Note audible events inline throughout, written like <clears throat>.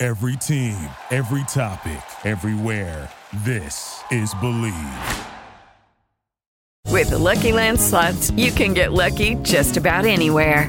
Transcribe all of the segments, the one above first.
Every team, every topic, everywhere. This is Bleav. With the Lucky Land slots, you can get lucky just about anywhere.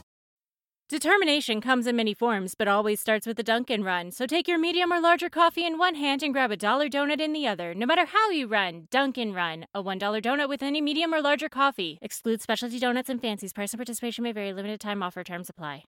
Determination comes in many forms, but always starts with a Dunkin' Run. So take your medium or larger coffee in one hand and grab a dollar donut in the other. No matter how you run, Dunkin' Run. A $1 donut with any medium or larger coffee. Excludes specialty donuts and fancies. Price and participation may vary. Limited time offer. Terms apply.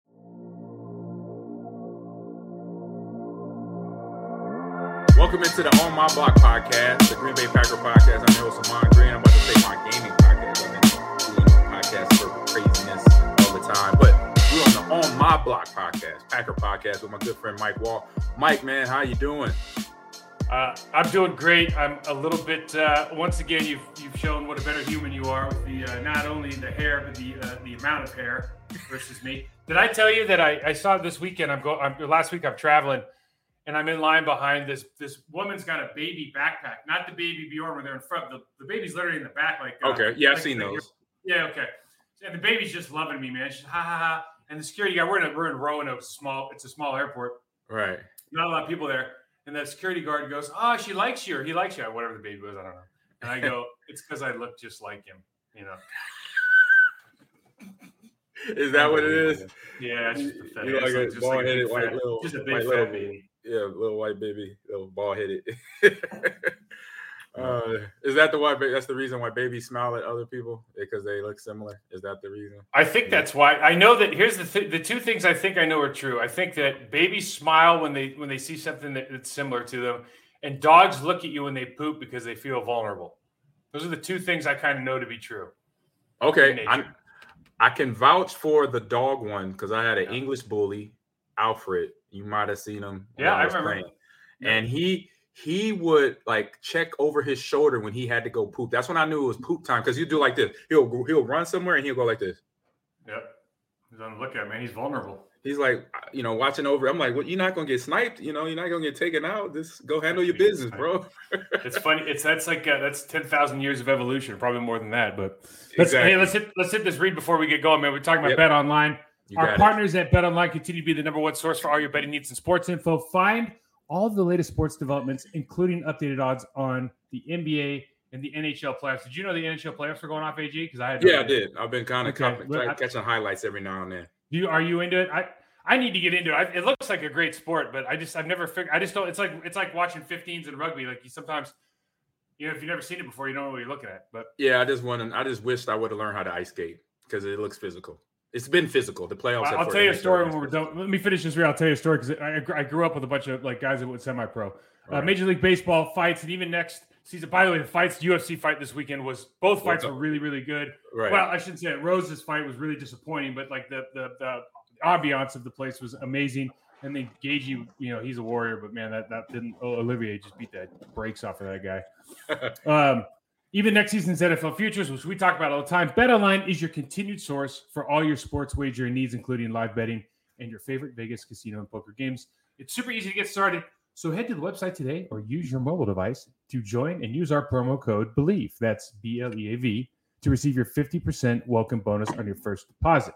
Welcome into the On My Block podcast, the Green Bay Packer podcast. I'm your host, Ahman Green. I'm about to say my gaming podcast. I've been doing podcasts for craziness all the time. But we're on the On My Block podcast, Packer podcast with my good friend Mike Wahle. Mike, man, how you doing? Uh, I'm doing great. I'm a little bit. Uh, once again, you've you've shown what a better human you are with the uh, not only the hair but the uh, the amount of hair versus me. Did I tell you that I, I saw this weekend? I'm going. Last week I'm traveling, and I'm in line behind this this woman's got a baby backpack, not the baby Bjorn when they're in front. The, the baby's literally in the back, like uh, Okay, yeah, I've seen those. Yeah, okay. And the baby's just loving me, man. She's ha ha ha. And the security guy, we're in a, we're in Roanoke, small. It's a small airport Right. not a lot of people there. And the security guard goes, "Oh, she likes you, or he likes you, or whatever the baby was. I don't know." And I go, <laughs> "It's because I look just like him." You know? Is that what it is? Yeah, it's just pathetic. You like a just bald headed big white fat- little, just a big white fat little baby. Yeah, little white baby, little bald headed. <laughs> uh, is that the why? That's the reason why babies smile at other people because they look similar. Is that the reason? I think that's why. I know that. Here's the th- the two things I think I know are true. I think that babies smile when they when they see something that, that's similar to them, and dogs look at you when they poop because they feel vulnerable. Those are the two things I kind of know to be true. Okay, I I can vouch for the dog one because I had an English bully, Alfred. You might have seen him. Yeah, I was remember. playing. And he he would like check over his shoulder when he had to go poop. That's when I knew it was poop time because you do like this. He'll he'll run somewhere and he'll go like this. Yep. He's on the lookout, man. He's vulnerable. He's like, uh, you know, watching over. I'm like, well, you're not gonna get sniped. You know, you're not gonna get taken out. Just go handle your business, bro. <laughs> It's funny. It's that's like uh, that's ten thousand years of evolution, probably more than that. But let's, hey, let's hit let's hit this read before we get going, man. We're talking about Yep. Bet Online. You Our got it. partners at Bet Online continue to be the number one source for all your betting needs and sports info. Find all of the latest sports developments, including updated odds on the NBA and the NHL playoffs. Did you know the NHL playoffs were going off, AG? Because I had Yeah, I did. I've been kind of Okay. I- catching highlights every now and then. Do you are you into it? I I need to get into it. I, it looks like a great sport, but I just I've never figured. I just don't. It's like it's like watching 15s in rugby. Like you sometimes, you know, if you've never seen it before, you don't know what you're looking at. But Yeah, I just wanted. I just wished I would have learned how to ice skate because it looks physical. It's been physical. The playoffs. I'll, tell you a story when we're done. Let me finish this real. I'll tell you a story because I, I grew up with a bunch of like guys that went semi-pro. Uh, Right. Major League Baseball fights, and even next season. By the way, the fights, the UFC fight this weekend was both fights were really, really good. Right. Well, I shouldn't say it. Rose's fight was really disappointing, but like the the, the ambiance of the place was amazing. And then Gaethje, you know, he's a warrior, but man, that that didn't. Oh, Olivier just beat that brakes off of that guy. <laughs> um, even next season's NFL futures, which we talk about all the time, BetOnline is your continued source for all your sports wagering needs, including live betting and your favorite Vegas casino and poker games. It's super easy to get started. So head to the website today or use your mobile device to join and use our promo code BLEAV. That's B L E A V to receive your 50% welcome bonus on your first deposit.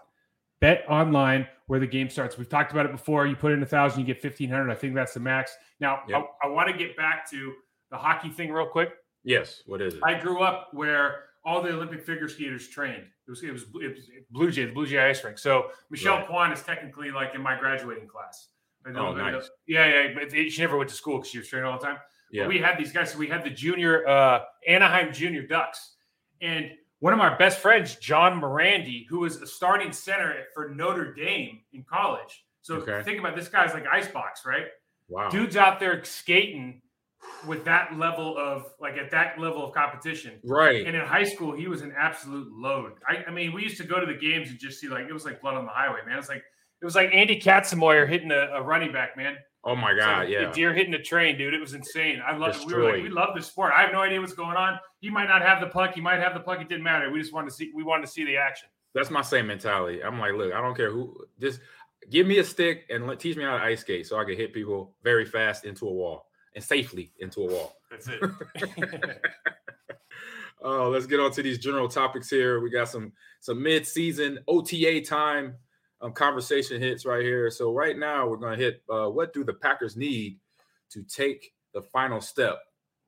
Bet online where the game starts. We've talked about it before. You put in a thousand, you get 1500. I think that's the max. Now, Yep. I, I want to get back to the hockey thing real quick. Yes. What is it? I grew up where all the Olympic figure skaters trained. It was it was, it was Blue Jay, the Blue Jay ice rink. So Michelle Right. Kwan is technically like in my graduating class. And Oh, nice. Yeah, yeah. But she never went to school because she was training all the time. Yeah. But we had these guys. So we had the junior uh, Anaheim Junior Ducks, and one of my best friends, John Morandi, who was a starting center for Notre Dame in college. So Okay. think about this guy's like icebox, right? Wow. Dude's out there skating with that level of like at that level of competition. Right. And in high school, he was an absolute load. I, I mean, we used to go to the games and just see like it was like blood on the highway, man. It's like it was like Andy Katzenmoyer hitting a, a running back, man. oh my God. like yeah. deer hitting a train, dude. It was insane. I love it. We were like, we love this sport. I have no idea what's going on. He might not have the puck. He might have the puck. It didn't matter. We just wanted to see. We wanted to see the action. That's my same mentality. I'm like, look, I don't care who. Just give me a stick and let, teach me how to ice skate so I can hit people very fast into a wall and safely into a wall. That's it. <laughs> Oh, let's get on to these general topics here. We got some some mid-season OTA time um, conversation hits right here. So right now we're going to hit uh, what do the Packers need to take the final step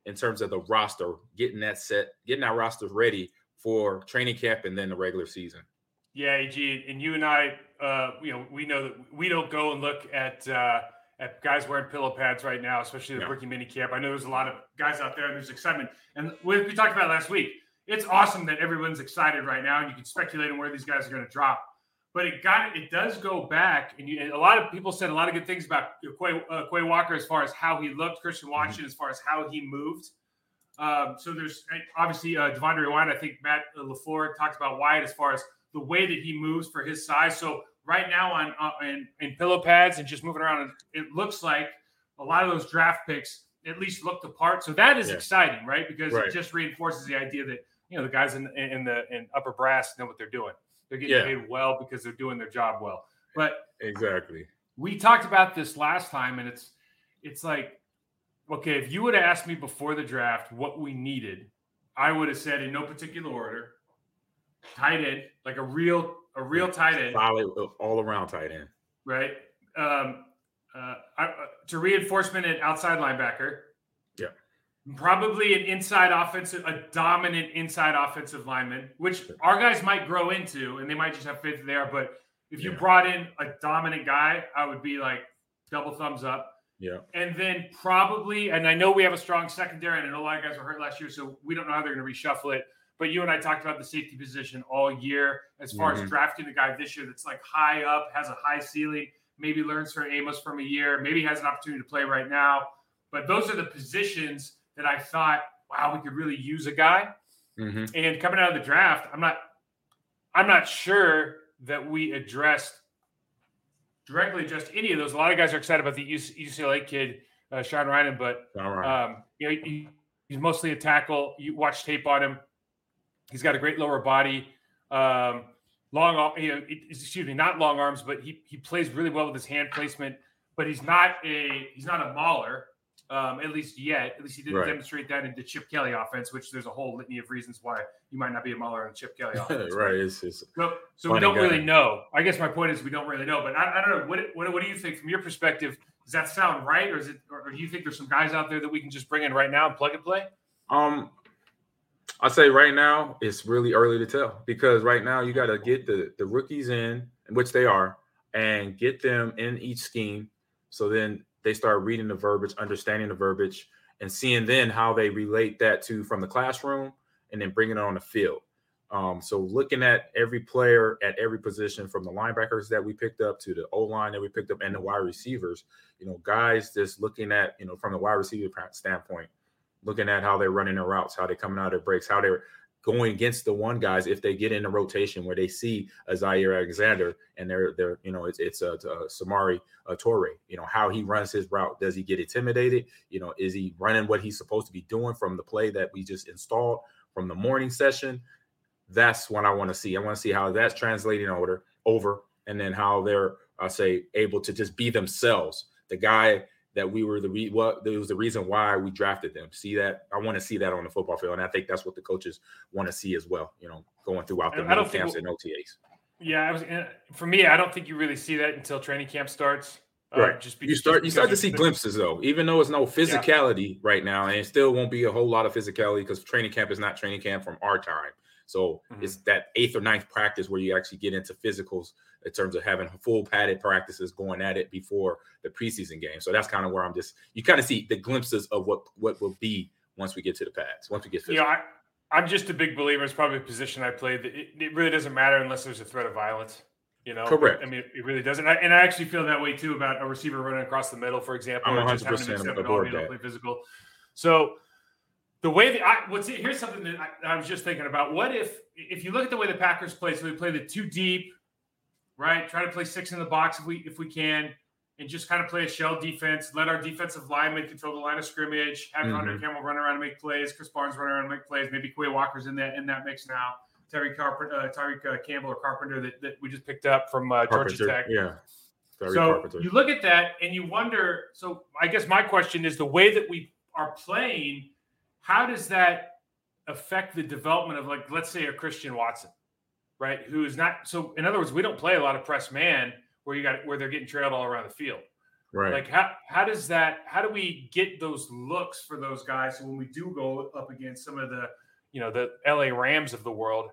in terms of the roster, getting that set, getting that roster ready for training camp and then the regular season. Yeah, AG, and you and I, uh, you know, we know that we don't go and look at uh, at guys wearing pillow pads right now, especially the No. rookie mini camp. I know there's a lot of guys out there, and there's excitement. And we, we talked about it last week. It's awesome that everyone's excited right now, and you can speculate on where these guys are going to drop. But it got it does go back, and, you, and a lot of people said a lot of good things about Quay, uh, Quay Walker as far as how he looked, Christian Washington as far as how he moved. Um, so there's obviously uh, Devonte Wyatt. I think Matt LaFleur talked about Wyatt as far as the way that he moves for his size. So right now on uh, in, in pillow pads and just moving around, it looks like a lot of those draft picks at least looked part. So that is Yeah. exciting, right? Because Right. it just reinforces the idea that you know the guys in in the in upper brass know what they're doing. They're getting Yeah. paid well because they're doing their job well. But Exactly. we talked about this last time, and it's it's like, okay, if you would have asked me before the draft what we needed, I would have said in no particular order, tight end, like a real a real tight end, Solid uh, all around tight end. right? Um, uh, I- uh, to reinforcement at outside linebacker. Yeah. Probably an inside offensive, a dominant inside offensive lineman, which our guys might grow into, and they might just have faith there. But if you Yeah. brought in a dominant guy, I would be like double thumbs up. Yeah. And then probably, and I know we have a strong secondary, and I know a lot of guys were hurt last year, so we don't know how they're going to reshuffle it. But you and I talked about the safety position all year as far Mhm. as drafting a guy this year that's like high up, has a high ceiling, maybe learns from Amos from a year, maybe has an opportunity to play right now. But those are the positions that I thought, wow, we could really use a guy. hmm And coming out of the draft, I'm not, I'm not sure that we addressed directly just any of those. A lot of guys are excited about the UCLA kid, uh, Sean Rhyan, but um, you know, he, he's mostly a tackle. You watch tape on him; he's got a great lower body, um, long. You know, excuse me, not long arms, but he he plays really well with his hand placement. But he's not a he's not a mauler, um, at least yet. At least he didn't Right. demonstrate that in the Chip Kelly offense, which there's a whole litany of reasons why you might not be a mauler in Chip Kelly <laughs> offense. right. It's, it's So, so we don't guy. really know. I guess my point is we don't really know. But I, I don't know. What, what what do you think from your perspective? Does that sound right, or is it, or do you think there's some guys out there that we can just bring in right now and plug and play? Um, I say right now it's really early to tell because right now you got to get the the rookies in, which they are, and get them in each scheme. So then they start reading the verbiage, understanding the verbiage, and seeing then how they relate that to from the classroom, and then bringing it on the field. Um, so looking at every player at every position, from the linebackers that we picked up to the O line that we picked up, and the wide receivers, you know, guys just looking at you know from the wide receiver standpoint looking at how they're running their routes, how they're coming out of their breaks, how they're going against the one guys if they get in the rotation where they see a Jaire Alexander and they're they're you know it's it's a, uh Samori uh, Toure, you know how he runs his route. Does he get intimidated? You know, is he running what he's supposed to be doing from the play that we just installed from the morning session? That's what I want to see. I want to see how that's translating over over, and then how they're I say able to just be themselves. The guy that we were the re- what it was the reason why we drafted them. See that I want to see that on the football field, and I think that's what the coaches want to see as well. You know, going throughout the I don't think camps we'll- and OTAs. Yeah, I was uh, for me. I don't think you really see that until training camp starts. uh, Right. Just You because, start you start to see glimpses though, even though it's no physicality right now, and it still won't be a whole lot of physicality because training camp is not training camp from our time. So mm-hmm. it's that eighth or ninth practice where you actually get into physicals in terms of having full padded practices going at it before the preseason game. So that's kind of where I'm just you kind of see the glimpses of what what will be once we get to the pads, once we get physical. Yeah, I, am just a big believer. It's probably a position I played. It, it really doesn't matter unless there's a threat of violence. You know, correct. I mean, it really doesn't. And I, and I actually feel that way too about a receiver running across the middle, for example, I'm 100 percent aboard that. Play physical. So the way that I what's here's something that I, I, was just thinking about. What if if you look at the way the Packers play, so we play the two deep, right? Try to play six in the box if we if we can, and just kind of play a shell defense. Let our defensive linemen control the line of scrimmage. Have mm-hmm. Hunter Campbell run around and make plays. Krys Barnes run around and make plays. Maybe Quay Walker's in that in that mix now. Terry Carpenter, uh, Tyreek uh, Campbell or Carpenter that, that we just picked up from uh, Georgia Tech. Yeah. Terry so Carpenter. you look at that and you wonder. So I guess my question is the way that we are playing how does that affect the development of like let's say a Christian Watson, right? Who is not so in other words, we don't play a lot of press man where you got where they're getting trailed all around the field. Right. Like how how does that how do we get those looks for those guys so when we do go up against some of the you know the LA Rams of the world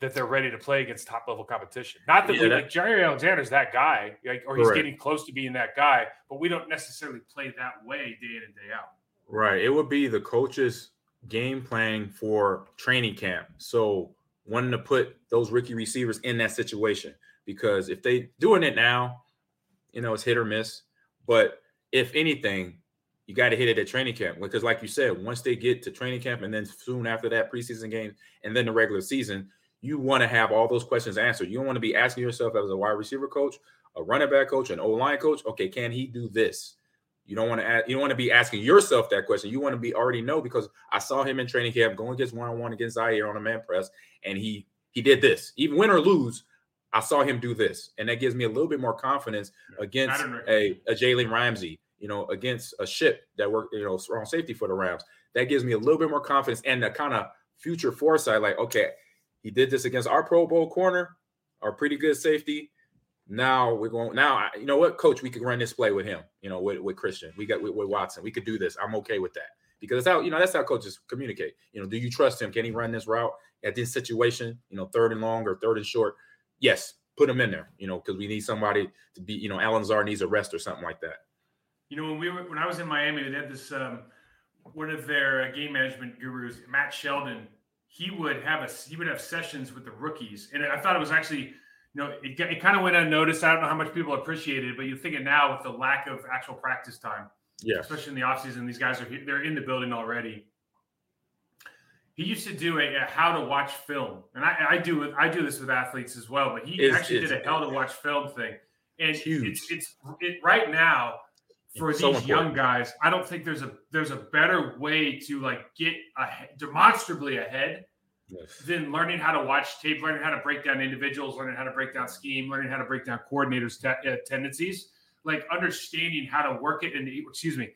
that they're ready to play against top level competition. Not that yeah, we that, like Jaire Alexander's that guy, like, or he's correct. getting close to being that guy, but we don't necessarily play that way day in and day out. Right. It would be the coaches game planning for training camp. So wanting to put those rookie receivers in that situation because if they doing it now, you know, it's hit or miss. But if anything, you got to hit it at training camp because, like you said, once they get to training camp and then soon after that preseason game and then the regular season, you want to have all those questions answered. You don't want to be asking yourself as a wide receiver coach, a running back coach, an O line coach, okay, can he do this? You don't want to ask, you don't want to be asking yourself that question. You want to be already know because I saw him in training camp going against one on one against Jaire on a man press, and he he did this. Even win or lose, I saw him do this, and that gives me a little bit more confidence against a, a Jalen Ramsey, you know, against a ship that worked, you know, strong safety for the Rams. That gives me a little bit more confidence and the kind of future foresight. Like, okay, he did this against our Pro Bowl corner, our pretty good safety. Now we're going. Now you know what, Coach? We could run this play with him. You know, with, with Christian, we got with, with Watson. We could do this. I'm okay with that because that's how you know that's how coaches communicate. You know, do you trust him? Can he run this route at this situation? You know, third and long or third and short. Yes, put him in there. You know, because we need somebody to be. You know, Allen Lazard needs a rest or something like that. You know, when we were when I was in Miami, they had this um, one of their uh, game management gurus, Matt Sheldon. He would have a he would have sessions with the rookies, and I thought it was actually you know, it, it kind of went unnoticed. I don't know how much people appreciated it, but you think it now with the lack of actual practice time. Yeah. Especially in the offseason, these guys are they're in the building already. He used to do a, a how to watch film, and I, I, do I do this with athletes as well. But he it's, actually it's, did a how to watch film thing, and huge. it's it's it, right now for it's these so young guys. I don't think there's a there's a better way to like get a, demonstrably ahead yes. then learning how to watch tape, learning how to break down individuals, learning how to break down scheme, learning how to break down coordinators' te- uh, tendencies, like understanding how to work it. And excuse me.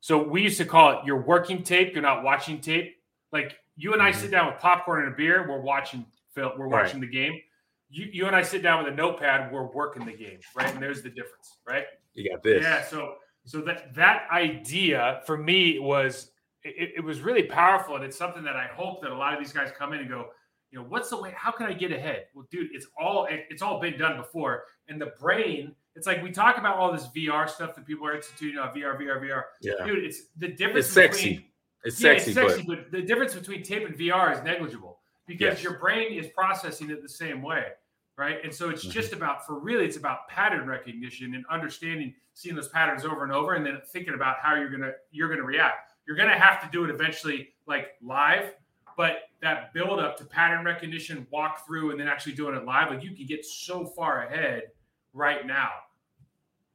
So we used to call it you're working tape, you're not watching tape. Like you and I mm-hmm. sit down with popcorn and a beer, we're watching film, we're watching right. the game. You, you and I sit down with a notepad, we're working the game, right? And there's the difference, right? You got this. Yeah. So so that that idea for me was it, it, was really powerful, and it's something that I hope that a lot of these guys come in and go, you know, what's the way? How can I get ahead? Well, dude, it's all it's all been done before, and the brain. It's like we talk about all this VR stuff that people are instituting on VR, VR, VR. Yeah. Dude, it's the difference. It's between, sexy. It's yeah, sexy, it's sexy but... but... the difference between tape and VR is negligible because yes. your brain is processing it the same way, right? And so it's mm-hmm. just about for really, it's about pattern recognition and understanding, seeing those patterns over and over, and then thinking about how you're gonna you're gonna react. You're going to have to do it eventually, like live. But that build up to pattern recognition, walk through, and then actually doing it live, like you can get so far ahead right now.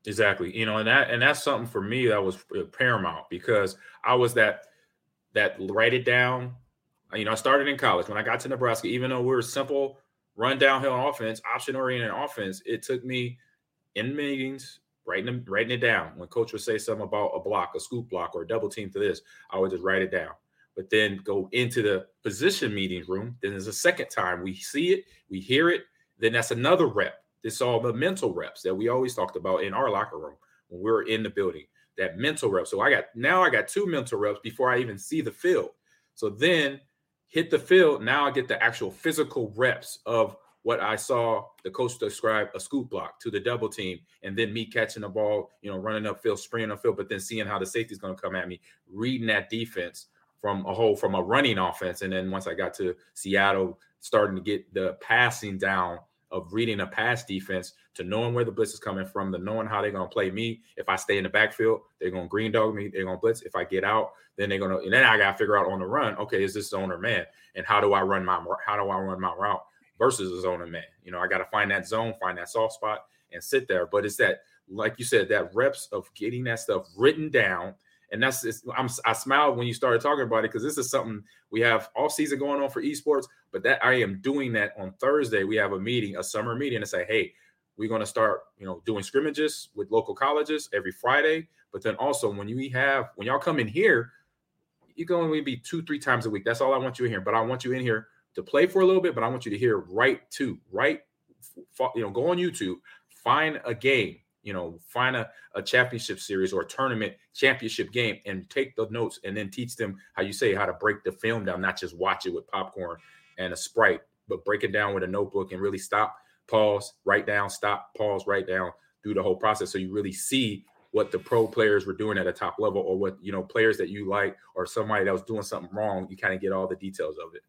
Exactly. You know, and that and that's something for me that was uh, paramount because I was that that write it down. You know, I started in college when I got to Nebraska, even though we are simple run downhill offense, option oriented offense, it took me in meetings, writing them, writing it down. When coach would say something about a block, a scoop block, or a double team to this, I would just write it down. But then go into the position meeting room. Then there's a second time we see it, we hear it. Then that's another rep. This all the mental reps that we always talked about in our locker room when we are in the building. That mental rep. So I got now I got two mental reps before I even see the field. So then hit the field, now I get the actual physical reps of what I saw the coach describe a scoop block to the double team, and then me catching the ball, you know, running up upfield, spraying upfield, but then seeing how the safety is going to come at me, reading that defense from a whole from a running offense, and then once I got to Seattle, starting to get the passing down of reading a pass defense to knowing where the blitz is coming from, to knowing how they're going to play me. If I stay in the backfield, they're going to green dog me. They're going to blitz. If I get out, then they're going to. And then I got to figure out on the run. Okay, is this zone or man? And how do I run my how do I run my route versus a zone or man? You know, I got to find that zone, find that soft spot, and sit there. But it's that, like you said, that reps of getting that stuff written down. And that's I'm, I smiled when you started talking about it because this is something we have all season going on for esports. But that I am doing that on Thursday. We have a meeting, a summer meeting, and say, hey, we're going to start, you know, doing scrimmages with local colleges every Friday. But then also when you have when y'all come in here, you can only be two, three times a week. That's all I want you in here. But I want you in here to play for a little bit. But I want you to hear right to right, you know, go on YouTube, find a game, you know, find a, a championship series or a tournament championship game and take the notes and then teach them how you say how to break the film down, not just watch it with popcorn and a sprite, but break it down with a notebook and really stop, pause, write down, stop, pause, write down through the whole process. So you really see what the pro players were doing at a top level or what, you know, players that you like or somebody that was doing something wrong. You kind of get all the details of it.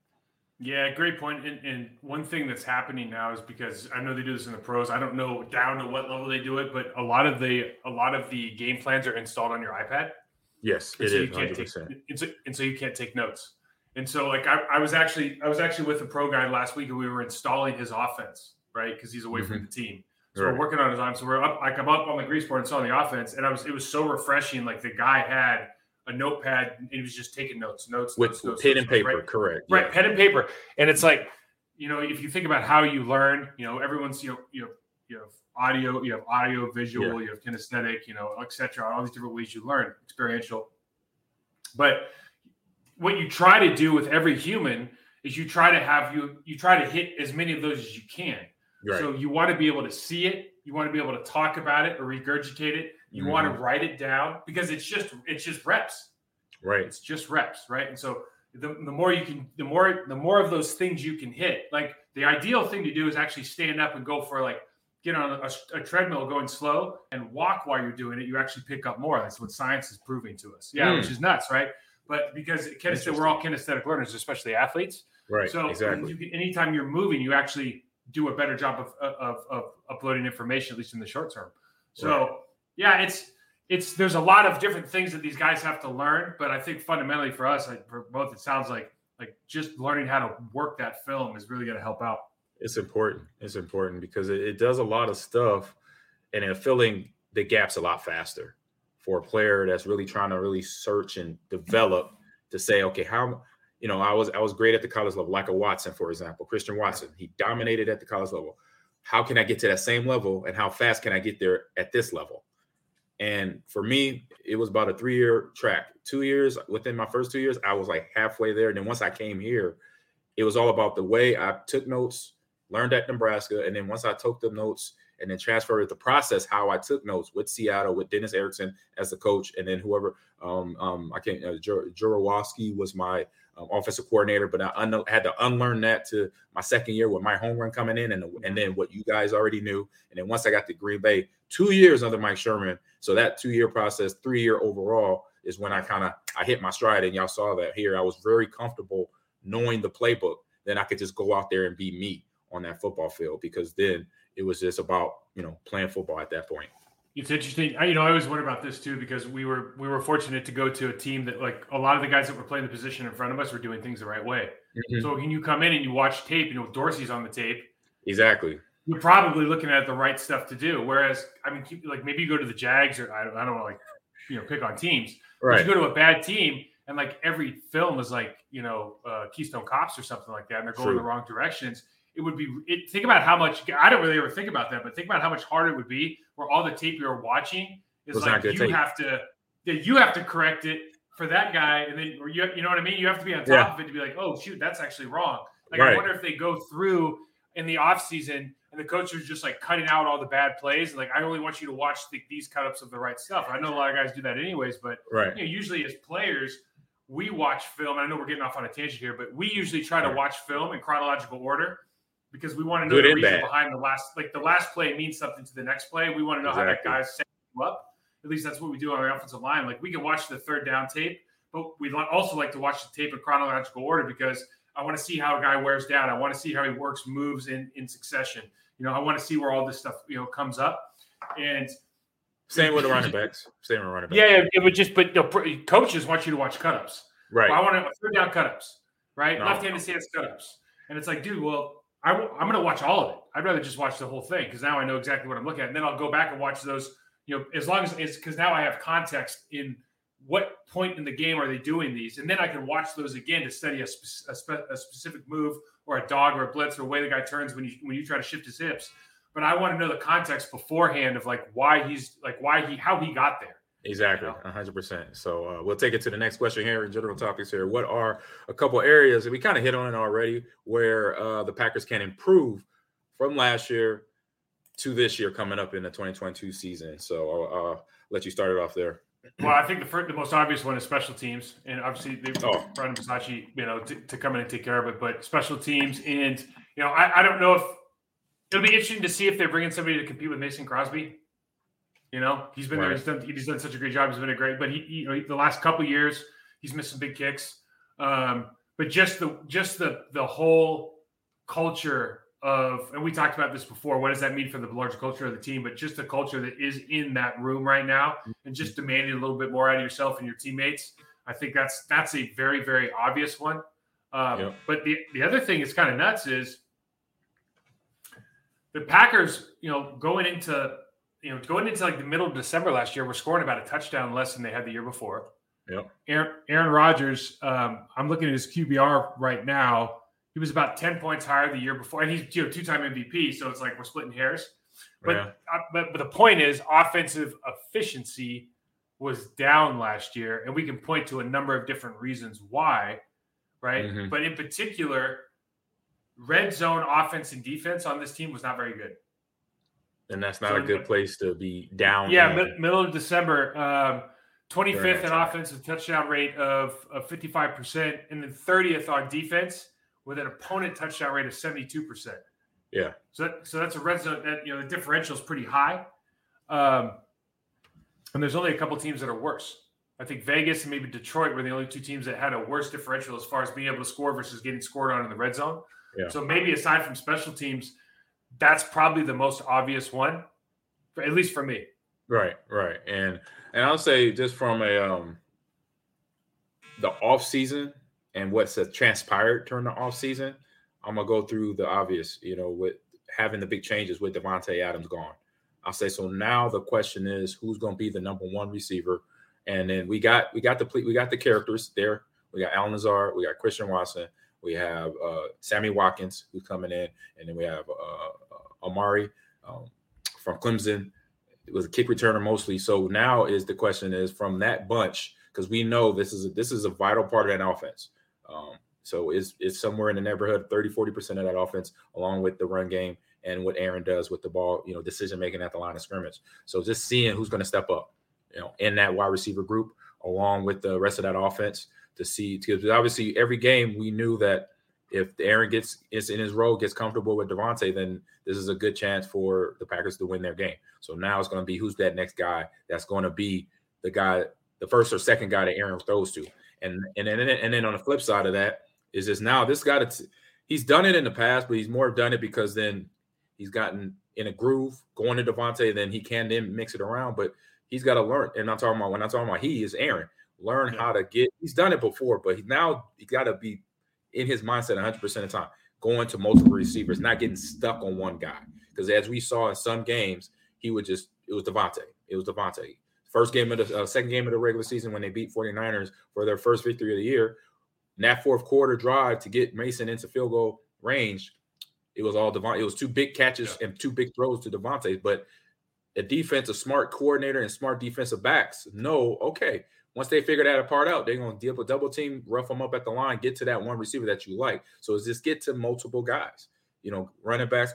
Yeah, great point. And, and, one thing that's happening now is because I know they do this in the pros. I don't know down to what level they do it, but a lot of the a lot of the game plans are installed on your iPad. Yes, and it so is. You can't 100%. take, and, so, and so you can't take notes. And so, like, I, I, was actually I was actually with a pro guy last week, and we were installing his offense, right? Because he's away mm-hmm. from the team. So right. we're working on his arm. So we're up, like, I'm up on the grease board and installing the offense, and I was it was so refreshing. Like the guy had a notepad, and he was just taking notes, notes, with notes, notes, pen notes, and paper. Right? Correct. Right, yeah. pen and paper, and it's like, you know, if you think about how you learn, you know, everyone's you know you know you have audio, you have audio, visual, yeah. you have kinesthetic, you know, etc. All these different ways you learn, experiential, but what you try to do with every human is you try to have you you try to hit as many of those as you can. Right. So you want to be able to see it, you want to be able to talk about it or regurgitate it. You mm-hmm. want to write it down because it's just it's just reps. Right. It's just reps, right? And so the, the more you can the more the more of those things you can hit. Like the ideal thing to do is actually stand up and go for like get on a, a, treadmill going slow and walk while you're doing it, you actually pick up more. That's what science is proving to us. Yeah, mm. which is nuts, right? but because kinesthetic, we're all kinesthetic learners, especially athletes. Right. So exactly. You, anytime you're moving, you actually do a better job of, of, of uploading information, at least in the short term. So right. Yeah, it's it's there's a lot of different things that these guys have to learn, but I think fundamentally for us, like for both, it sounds like like just learning how to work that film is really going to help out. It's important. It's important because it, it does a lot of stuff, and in filling the gaps a lot faster for a player that's really trying to really search and develop to say, okay, how you know, I was I was great at the college level, like a Watson, for example, Christian Watson. He dominated at the college level. How can I get to that same level, and how fast can I get there at this level? And for me, it was about a three-year track. Two years within my first two years, I was like halfway there. And then once I came here, it was all about the way I took notes, learned at Nebraska, and then once I took the notes and then transferred the process how I took notes with Seattle with Dennis Erickson as the coach, and then whoever um, um I can't uh, Jurowski was my um, offensive coordinator, but I un- had to unlearn that to my second year with Mike Holmgren coming in, and and then what you guys already knew, and then once I got to Green Bay, two years under Mike Sherman, so that two year process, three year overall is when I kind of I hit my stride, and y'all saw that here. I was very comfortable knowing the playbook. Then I could just go out there and be me on that football field because then it was just about you know playing football at that point. It's interesting. I, you know, I always wonder about this too because we were we were fortunate to go to a team that like a lot of the guys that were playing the position in front of us were doing things the right way. Mm-hmm. So when you come in and you watch tape, you know Dorsey's on the tape. Exactly. You're probably looking at the right stuff to do. Whereas, I mean, keep, like maybe you go to the Jags or I don't, I don't want to like you know pick on teams. Right. you go to a bad team and like every film is like you know uh, Keystone Cops or something like that, and they're going True. the wrong directions it would be it, think about how much I don't really ever think about that, but think about how much harder it would be where all the tape you're watching is like you tape. have to you have to correct it for that guy, and then or you you know what I mean. You have to be on top yeah. of it to be like, oh shoot, that's actually wrong. Like right. I wonder if they go through in the off season and the coach is just like cutting out all the bad plays. And Like I only want you to watch the, these cut ups of the right stuff. I know a lot of guys do that anyways, but right. You know, usually as players we watch film. I know we're getting off on a tangent here, but we usually try to watch film in chronological order because we want to know Good the reason bad. behind the last. Like the last play means something to the next play. We want to know how that Exactly. guy's setting you up. At least that's what we do on our offensive line. Like we can watch the third down tape, but we also like to watch the tape in chronological order because I want to see how a guy wears down. I want to see how he works moves in in succession. You know, I want to see where all this stuff you know comes up. And Same with the <laughs> running backs. Same with running backs. yeah, it would just but the coaches want you to watch cutups. Right. Well, I want to third down cutups, right? No. Left-handed stance cutups, and it's like, dude, well, I, am going to watch all of it. I'd rather just watch the whole thing because now I know exactly what I'm looking at, and then I'll go back and watch those. You know, as long as it's because now I have context in what point in the game are they doing these, and then I can watch those again to study a, spe- a, spe- a specific move or a dog or a blitz or a way the guy turns when you when you try to shift his hips. But I want to know the context beforehand of like why he's like why he how he got there. Exactly, hundred percent. So uh, we'll take it to the next question here. In general topics here. What are a couple areas that we kind of hit on it already, where uh, the Packers can improve from last year to this year coming up in the 2022 season? So I'll uh, let you start it off there. Well, I think the first, the most obvious one is special teams, and obviously they Oh. in Bisaccia, you know, to, to come in and take care of it. But special teams, and you know, I, I don't know if it'll be interesting to see if they're bringing somebody to compete with Mason Crosby. You know, he's been there. He's done. He's done such a great job. He's been a great. But he, he- you know, the last couple years, he's missed some big kicks. Um, but just the just the the whole culture of, and we talked about this before. What does that mean for the larger culture of the team? But just the culture that is in that room right now, and just demanding a little bit more out of yourself and your teammates. I think that's that's a very very obvious one. Um, Yep. But the the other thing is kind of nuts is the Packers. You know, going into you know going into like the middle of December last year, were scoring about a touchdown less than they had the year before. Yep. Aaron, Aaron Rodgers, um, I'm looking at his QBR right now. He was about 10 points higher the year before, and he's you know, two time MVP. So it's like we're splitting hairs. But, Yeah. uh, but but the point is, offensive efficiency was down last year, and we can point to a number of different reasons why, right? Mhm. But in particular, red zone offense and defense on this team was not very good. And that's not So- a good place to be down. Yeah, mid- middle of December, um, 25th During in offensive touchdown rate of, of 55%, and then 30th on defense with an opponent touchdown rate of 72%. Yeah. So, that, so that's a red zone that, you know, the differential is pretty high. Um, and there's only a couple teams that are worse. I think Vegas and maybe Detroit were the only two teams that had a worse differential as far as being able to score versus getting scored on in the red zone. Yeah. So maybe aside from special teams, that's probably the most obvious one, at least for me. Right, right. And and I'll say just from a um the off season and what's transpired during the off season, I'm gonna go through the obvious, you know, with having the big changes with Davante Adams gone. I'll say so now the question is who's gonna be the number one receiver. And then we got we got the we got the characters there. We got Allen Lazard, we got Christian Watson, we have uh Sammy Watkins who's coming in, and then we have uh, uh Amari um, from Clemson it was a kick returner mostly. So now is the question is from that bunch because we know this is a, this is a vital part of that offense. Um, so it's it's somewhere in the neighborhood of 30 40 percent of that offense along with the run game and what Aaron does with the ball, you know, decision making at the line of scrimmage. So just seeing who's going to step up, you know, in that wide receiver group along with the rest of that offense to see because obviously every game we knew that if Aaron gets is in his role, gets comfortable with Davante, then this is a good chance for the Packers to win their game. So now it's going to be who's that next guy that's going to be the guy, the first or second guy that Aaron throws to. And and then and then on the flip side of that is just now this guy that's he's done it in the past, but he's more done it because then he's gotten in a groove going to Davante, then he can then mix it around. But he's got to learn. And I'm talking about when I'm talking about he is Aaron. Learn Yeah. how to get. He's done it before, but he, now he got to be in his mindset 100 percent of the time, going to multiple receivers, not getting stuck on one guy. Because as we saw in some games, he would just it was Davante. It was Davante. First game of the uh, second game of the regular season when they beat 49ers for their first victory of the year. In that fourth quarter drive to get Mason into field goal range, it was all Devon. It was two big catches and two big throws to Davante. But a defense, a smart coordinator and smart defensive backs know, okay, once they figure that part out, they're going to deal with double team, rough them up at the line, get to that one receiver that you like. So it's just get to multiple guys, you know, running backs,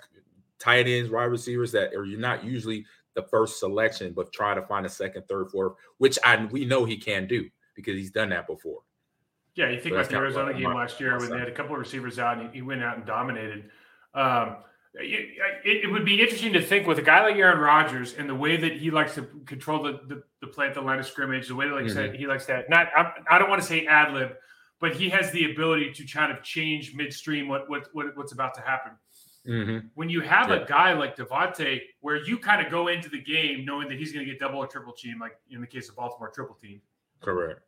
tight ends, wide receivers that are you're not usually the first selection, but try to find a second, third, fourth, which I we know he can do because he's done that before. Yeah, you think So about the Arizona game last year when they had a couple of receivers out and he, he went out and dominated. Um, it, it, would be interesting to think with a guy like Aaron Rodgers and the way that he likes to control the, the, the play at the line of scrimmage, the way that like said he likes that. Not I, I don't want to say ad lib, but he has the ability to kind of change midstream what what, what what's about to happen. Mm-hmm. When you have Yeah. a guy like Davante, where you kind of go into the game knowing that he's going to get double or triple team, like in the case of Baltimore, triple team. Correct.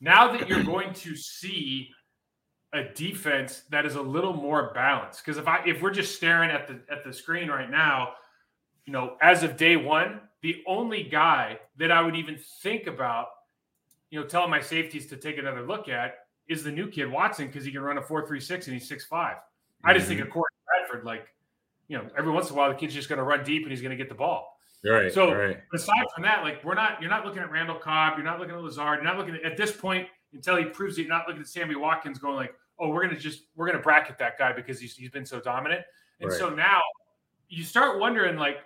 Now that you're going to see a defense that is a little more balanced, because if I if we're just staring at the at the screen right now, you know, as of day one, the only guy that I would even think about, you know, telling my safeties to take another look at is the new kid Watson because he can run a four three six and he's six five. I just think mm-hmm. of Corey Bradford, like, you know, every once in a while the kid's just going to run deep and he's going to get the ball. Right. So right. aside from that, like we're not you're not looking at Randall Cobb, you're not looking at Lazard, you're not looking at, at this point until he proves it, you're not looking at Sammy Watkins going like, oh, we're gonna just we're gonna bracket that guy because he's he's been so dominant. And Right. so now you start wondering like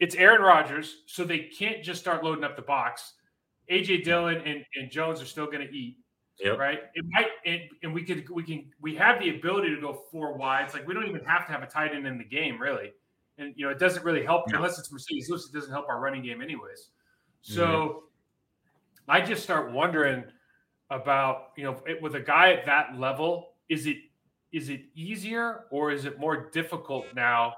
it's Aaron Rodgers, so they can't just start loading up the box. AJ Dillon and, and Jones are still gonna eat. Yep. Right. It might and, and we could we can we have the ability to go four wides. Like we don't even have to have a tight end in the game, really. And you know, it doesn't really help No. unless it's Marcedes Lewis, it doesn't help our running game anyways. So mm-hmm. I just start wondering about, you know, it, with a guy at that level, is it is it easier or is it more difficult now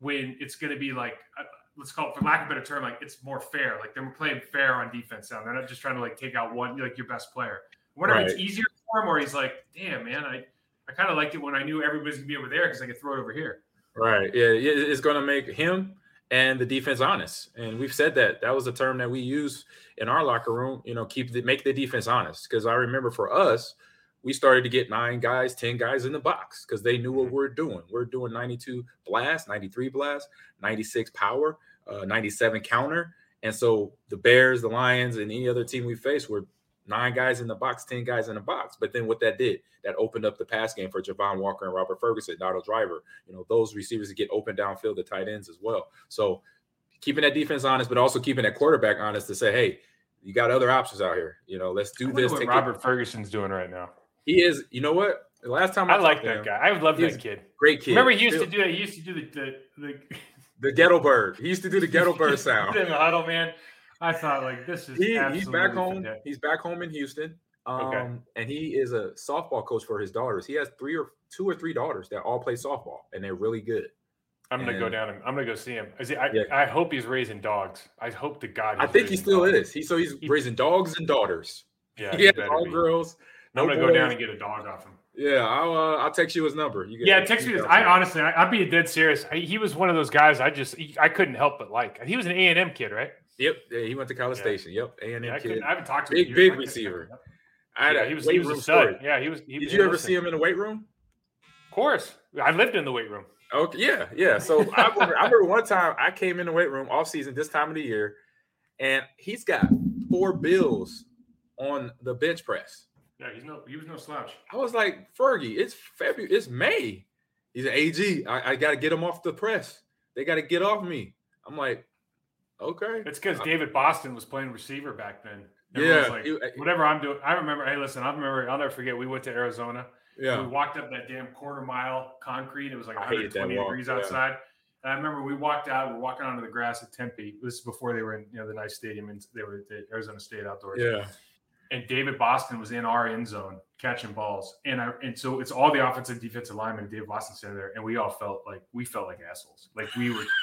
when it's going to be like uh, let's call it for lack of a better term like it's more fair like they're playing fair on defense now they're not just trying to like take out one like your best player I wonder if it's easier for him or he's like damn man i i kind of liked it when i knew everybody's gonna be over there because i could throw it over here Right. Yeah, it's going to make him and the defense honest. And we've said that. That was a term that we use in our locker room. You know, keep the, make the defense honest. Because I remember for us, we started to get nine guys, ten guys in the box because they knew what we're doing. We're doing 92 blast, 93 blast, 96 power, uh, 97 counter. And so the Bears, the Lions, and any other team we face were nine guys in the box, 10 guys in the box. But then what that did, that opened up the pass game for Javon Walker and Robert Ferguson, Donald Driver, you know, those receivers to get open downfield, the tight ends as well. So keeping that defense honest, but also keeping that quarterback honest to say, hey, you got other options out here. You know, let's do this. what take it- robert ferguson's doing right now He is, you know what? The last time I, i like that him, guy i would love that kid Great kid. remember he used to do that he used to do the the, the <laughs> the ghetto bird. He used to do the ghetto <laughs> bird sound. in the huddle, man. I thought like this is he, he's back home. fantastic. He's back home in Houston. Um, Okay. and he is a softball coach for his daughters. He has three or two or three daughters that all play softball, and they're really good. I'm gonna go down and I'm gonna go see him. Is he, I, Yeah. I hope he's raising dogs. I hope to God. I think he still dogs. is. He so he's He- raising dogs and daughters. Yeah, <laughs> he he has all be. girls. I'm gonna go down and get a dog off him. Yeah, I'll uh, I'll text you his number. You can- Yeah, text me tell I honestly, I, I'll be dead serious. I, he was one of those guys. I just, he- I couldn't help but like. He was an A and M kid, right? Yep, yeah, he went to College Yeah. Station. Yep, A and M kid. I haven't talked to him. Big in big receiver. I had Yeah, a he was, weight he was a stud. story. Yeah, he was. He, Did you ever see him in the weight room? Of course, I lived in the weight room. Okay, yeah, yeah. So <laughs> I remember, I remember one time I came in the weight room off season this time of the year, and he's got four bills on the bench press. Yeah, he's no, he was no slouch. I was like, Fergie, it's February, it's May. He's an AG. I, I got to get him off the press. They got to get off me. I'm like, okay. It's because uh, David Boston was playing receiver back then. Yeah, like, he- whatever I'm doing. I remember. Hey, listen, I remember. I'll never forget. We went to Arizona. Yeah, We walked up that damn quarter mile concrete. It was like I hated 120 walk, degrees yeah. outside. And I remember we walked out. We're walking onto the grass at Tempe. This is before they were in you know the nice stadium and they were at the Arizona State outdoors. yeah. And David Boston was in our end zone catching balls. And I and so it's all the offensive defensive linemen. and David Boston sitting there, and we all felt like we felt like assholes. Like we were. <laughs>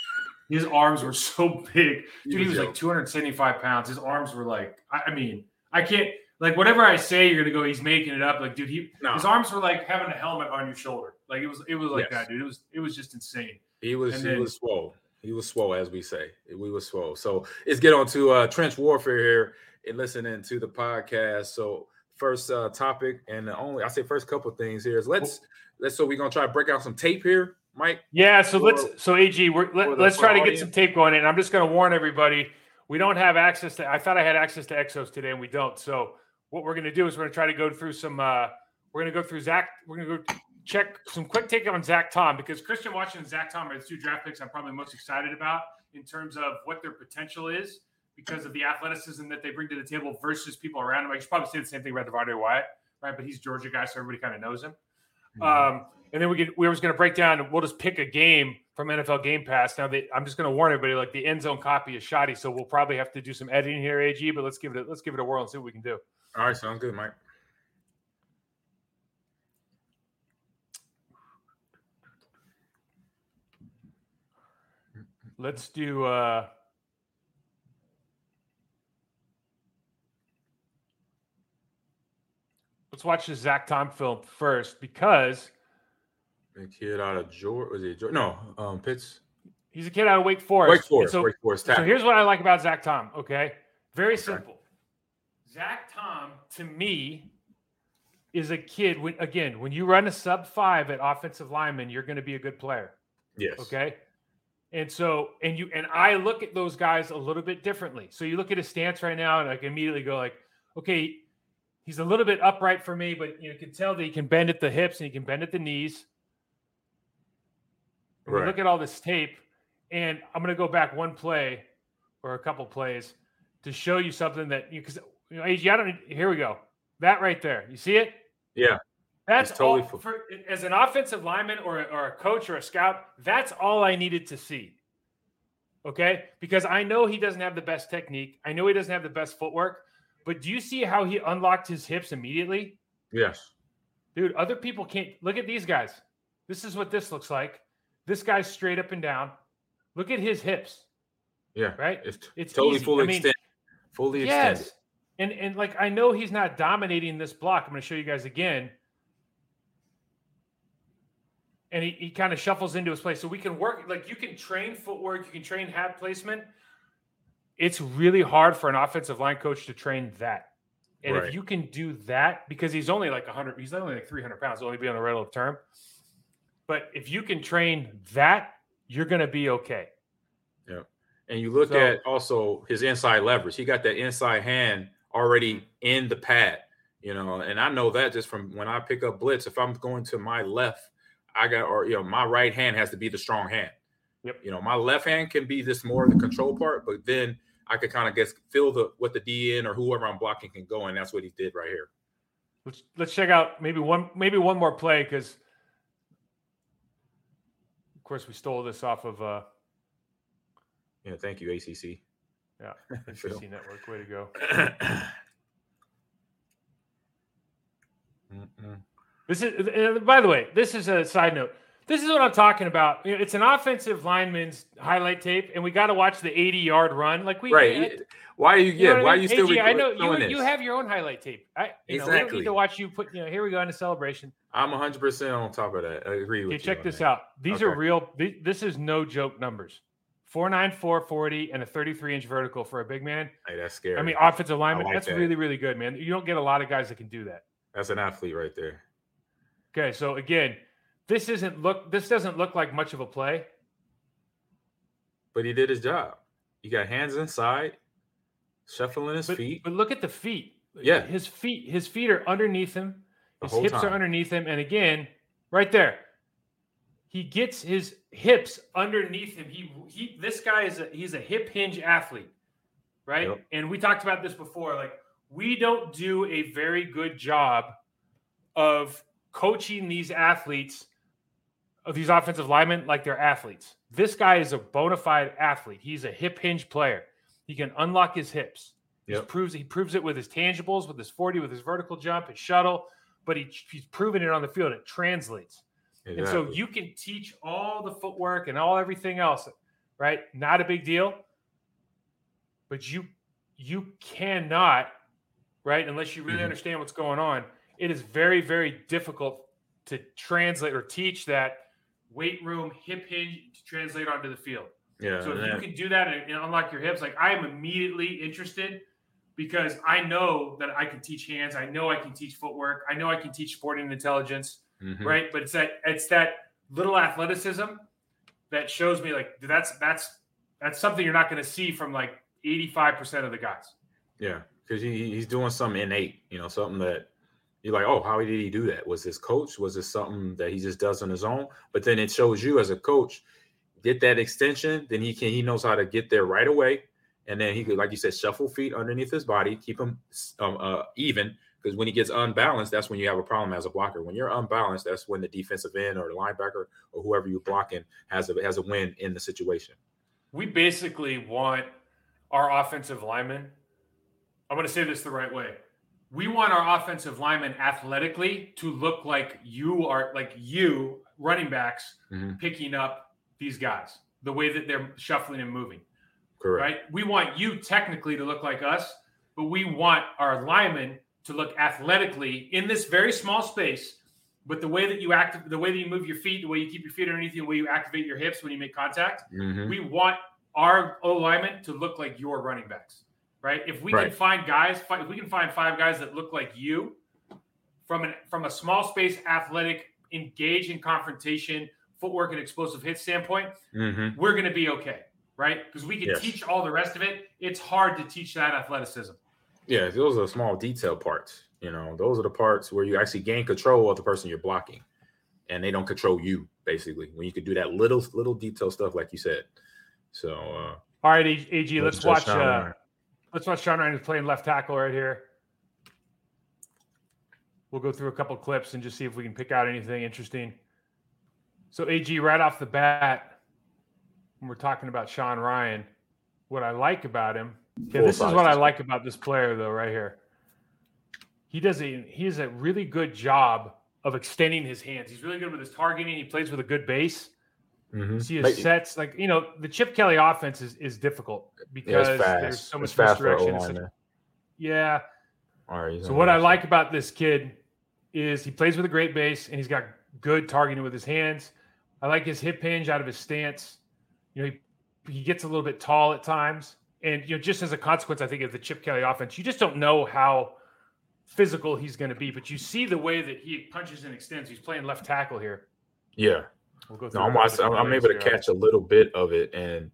His arms were so big. Dude, he was like 275 pounds. His arms were like, I, I mean, I can't like whatever I say, you're gonna go. He's making it up. Like, dude, he No. his arms were like having a helmet on your shoulder. Like it was, it was like Yes. that, dude. It was, it was just insane. He was And he then- was swole. He was swole, as we say. We was swole. So let's get on to uh, trench warfare here and listening to the podcast. So first uh, topic and the only I say first couple things here is let's let's so we're gonna try to break out some tape here, Mike. Yeah. So For- let's, so AG, we're, let, let's try to get some tape going. And I'm just gonna warn everybody, we don't have access to. I thought I had access to Exos today, and we don't. So what we're gonna do is we're gonna try to go through some. uh We're gonna go through Zach. We're gonna go check some quick take on Zach Tom because Christian Washington and Zach Tom are the two draft picks I'm probably most excited about in terms of what their potential is because of the athleticism that they bring to the table versus people around him. I should probably say the same thing about Devonte Wyatt, right? But he's a Georgia guy, so everybody kind of knows him. Mhm. Um, and then we get we were just going to break down. We'll just pick a game from NFL Game Pass. Now, I'm just going to warn everybody: like the end zone copy is shoddy, so we'll probably have to do some editing here, AG. But let's give it a, let's give it a whirl and see what we can do. All right, sounds good, Mike. Let's do. uh Let's watch the Zach Tom film first because The kid out of Georgia was it Georgia? No, um, Pitts. he's a kid out of Wake Forest. Wake Forest. So, Wake Forest. so here's what I like about Zach Tom. Okay, very simple. Zach Tom to me is a kid. When again, when you run a sub five at offensive lineman, you're going to be a good player. yes. Okay. And so, and you and I look at those guys a little bit differently. So you look at his stance right now, and I can immediately go like, okay, he's a little bit upright for me, but you can tell that he can bend at the hips and he can bend at the knees. Right. look at all this tape, and I'm going to go back one play or a couple plays to show you something that you because you know, AG, I don't. Here we go. That right there. You see it? Yeah. That's totally all for, as an offensive lineman or, or a coach or a scout. That's all I needed to see. Okay, because I know he doesn't have the best technique. I know he doesn't have the best footwork. But do you see how he unlocked his hips immediately? Yes. Dude, other people can't look at these guys. This is what this looks like. This guy's straight up and down. Look at his hips, Yeah. right? It's, It's totally easy. fully I mean, extended. Fully extended. Yes. And and like I know he's not dominating this block. I'm going to show you guys again. And he, he kind of shuffles into his place. So we can work like you can train footwork, you can train hat placement. It's really hard for an offensive line coach to train that. And Right. if you can do that, because he's only like 100, he's only like 300 pounds, only be on the relative term. But if you can train that, you're going to be okay. Yeah. And you look So- at also his inside leverage. He got that inside hand already in the pad, you know. And I know that just from when I pick up blitz, if I'm going to my left, I got or you know my right hand has to be the strong hand. Yep. You know, my left hand can be this more of the control part, but then I could kind of guess feel the what the DN or whoever I'm blocking can go, and that's what he did right here. Let's let's check out maybe one maybe one more play because of course we stole this off of uh Yeah, thank you, ACC. yeah <laughs> ACC network. Way to go. <coughs> This is uh, by the way, this is a side note. This is what I'm talking about. It's an offensive lineman's highlight tape, and we got to watch the 80 yard run. Like we right. Why are you? you Yeah. Why I are you still? AG, I know you, you have your own highlight tape. I you know we don't Exactly. need to watch you put. You know, here we go into celebration. I'm 100 percent on top of that. I agree with Okay, you. check this that. out. These are real. th- This is no joke numbers. 494 40 and a 33 inch vertical for a big man. Hey, that's scary. I mean, offensive lineman. like that's that. really, really good, man. You don't get a lot of guys that can do that. that's an athlete right there. Okay, so again, this isn't look. This doesn't look like much of a play. But he did his job. He got hands inside, shuffling his But, feet. but look at the feet. Yeah. his feet. His feet are underneath him. His hips are underneath him. And again, right there, he gets his hips underneath him. He he. This guy is a he's a hip hinge athlete, right? Yep. And we talked about this before. Like we don't do a very good job of coaching these athletes of these offensive linemen like they're athletes. This guy is a bona fide athlete. He's a hip hinge player. He can unlock his hips. He proves he proves it with his tangibles, with his 40, with his vertical jump, his shuttle, but he, he's proven it on the field. It translates. And so you can teach all the footwork and all everything else, right? Not a big deal. But you you cannot, right? Unless you really Mhm. understand what's going on, it is very, very difficult to translate or teach that weight room hip hinge to translate onto the field. yeah, So if you can do that and, and unlock your hips, like I am immediately interested because I know that I can teach hands. I know I can teach footwork. I know I can teach sporting intelligence, Mhm. right? But it's that it's that little athleticism that shows me like that's that's that's something you're not going to see from like 85% of the guys. Yeah, because he, he's doing something innate, you know, something that you're like, oh, how did he do that? Was his coach? Was it something that he just does on his own? But then it shows you as a coach, get that extension, then he can he knows how to get there right away, and then he could, like you said, shuffle feet underneath his body, keep him um, uh, even, Because when he gets unbalanced, that's when you have a problem as a blocker. When you're unbalanced, that's when the defensive end or the linebacker or whoever you're blocking has a has a win in the situation. We basically want our offensive linemen. I'm going to say this the right way. We want our offensive linemen athletically to look like you are like you running backs Mhm. picking up these guys the way that they're shuffling and moving. Correct. right? We want you technically to look like us, but we want our linemen to look athletically in this very small space. But the way that you act, the way that you move your feet, the way you keep your feet underneath you, the way you activate your hips when you make contact, Mhm. we want our alignment to look like your running backs, right? If we Right. can find guys, if we can find five guys that look like you from an from a small space, athletic, engage in confrontation, footwork, and explosive hit standpoint, Mhm. we're going to be okay, right? Because we can Yes. teach all the rest of it. It's hard to teach that athleticism. Yeah, those are small detail parts. You know, those are the parts where you actually gain control of the person you're blocking, and they don't control you. Basically, when you could do that little little detail stuff, like you said. So uh, All right, A- AG, let's Just watch. Uh, Rhyan. Let's watch Sean Rhyan playing left tackle right here. We'll go through a couple clips and just see if we can pick out anything interesting. So, AG, right off the bat, when we're talking about Sean Rhyan, what I like about him, yeah, this is what I like about this player, though, right here. He does a he does a really good job of extending his hands. He's really good with his targeting. He plays with a good base. Mhm. See his But- sets like you know the Chip Kelly offense is, is difficult because it's fast. there's so much it's fast for misdirection. Such- yeah. All right. So what I like about this kid is he plays with a great base and he's got good targeting with his hands. I like his hip hinge out of his stance. You know, he, he gets a little bit tall at times. And you know, just as a consequence, I think of the Chip Kelly offense, you just don't know how physical he's going to be. But you see the way that he punches and extends. He's playing left tackle here. Yeah. We'll. No, I'm, watching, I'm, I'm able to catch a little bit of it, and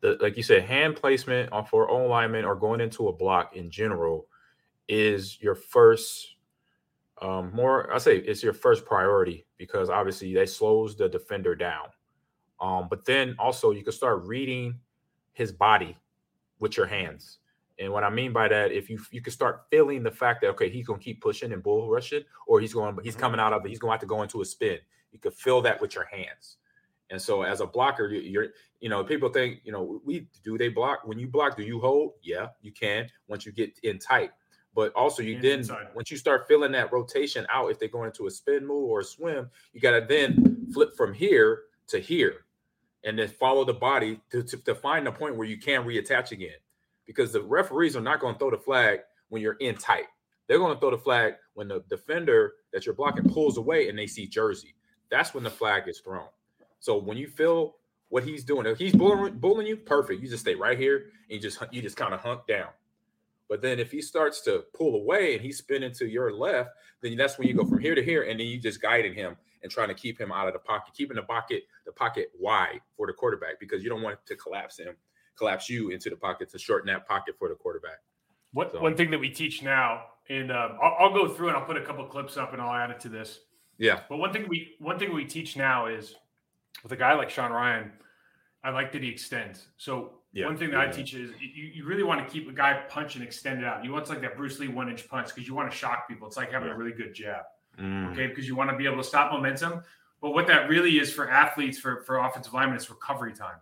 the, like you said, hand placement on for O lineman or going into a block in general is your first. Um, more, I say it's your first priority because obviously that slows the defender down. Um, but then also you can start reading his body with your hands. And what I mean by that, if you you can start feeling the fact that okay, he's gonna keep pushing and bull rushing, or he's going, he's coming out of it, he's going to have to go into a spin. You could feel that with your hands. And so as a blocker, you- you're, you know, people think, you know, we do they block when you block, do you hold? Yeah, you can once you get in tight. But also you then inside. once you start feeling that rotation out, if they're going into a spin move or a swim, you gotta then flip from here to here and then follow the body to, to, to find the point where you can reattach again. Because the referees are not going to throw the flag when you're in tight. They're going to throw the flag when the defender that you're blocking pulls away and they see jersey. That's when the flag is thrown. So when you feel what he's doing, if he's bullying, bullying you, perfect. You just stay right here and you just you just kind of hunt down. But then if he starts to pull away and he's spinning to your left, then that's when you go from here to here, and then you just guiding him and trying to keep him out of the pocket, keeping the pocket the pocket wide for the quarterback because you don't want to collapse him, collapse you into the pocket to shorten that pocket for the quarterback. What, So- One thing that we teach now, and um, I'll, I'll go through and I'll put a couple clips up and I'll add it to this. Yeah, But one thing we one thing we teach now is with a guy like Sean Rhyan, I like that he extends. So Yeah. one thing that I teach is you, you really want to keep a guy punch and extend it out. You want like that Bruce Lee one inch punch because you want to shock people. It's like having Yeah. a really good jab. Mm, Okay, because you want to be able to stop momentum. But what that really is for athletes, for for offensive linemen, is recovery time.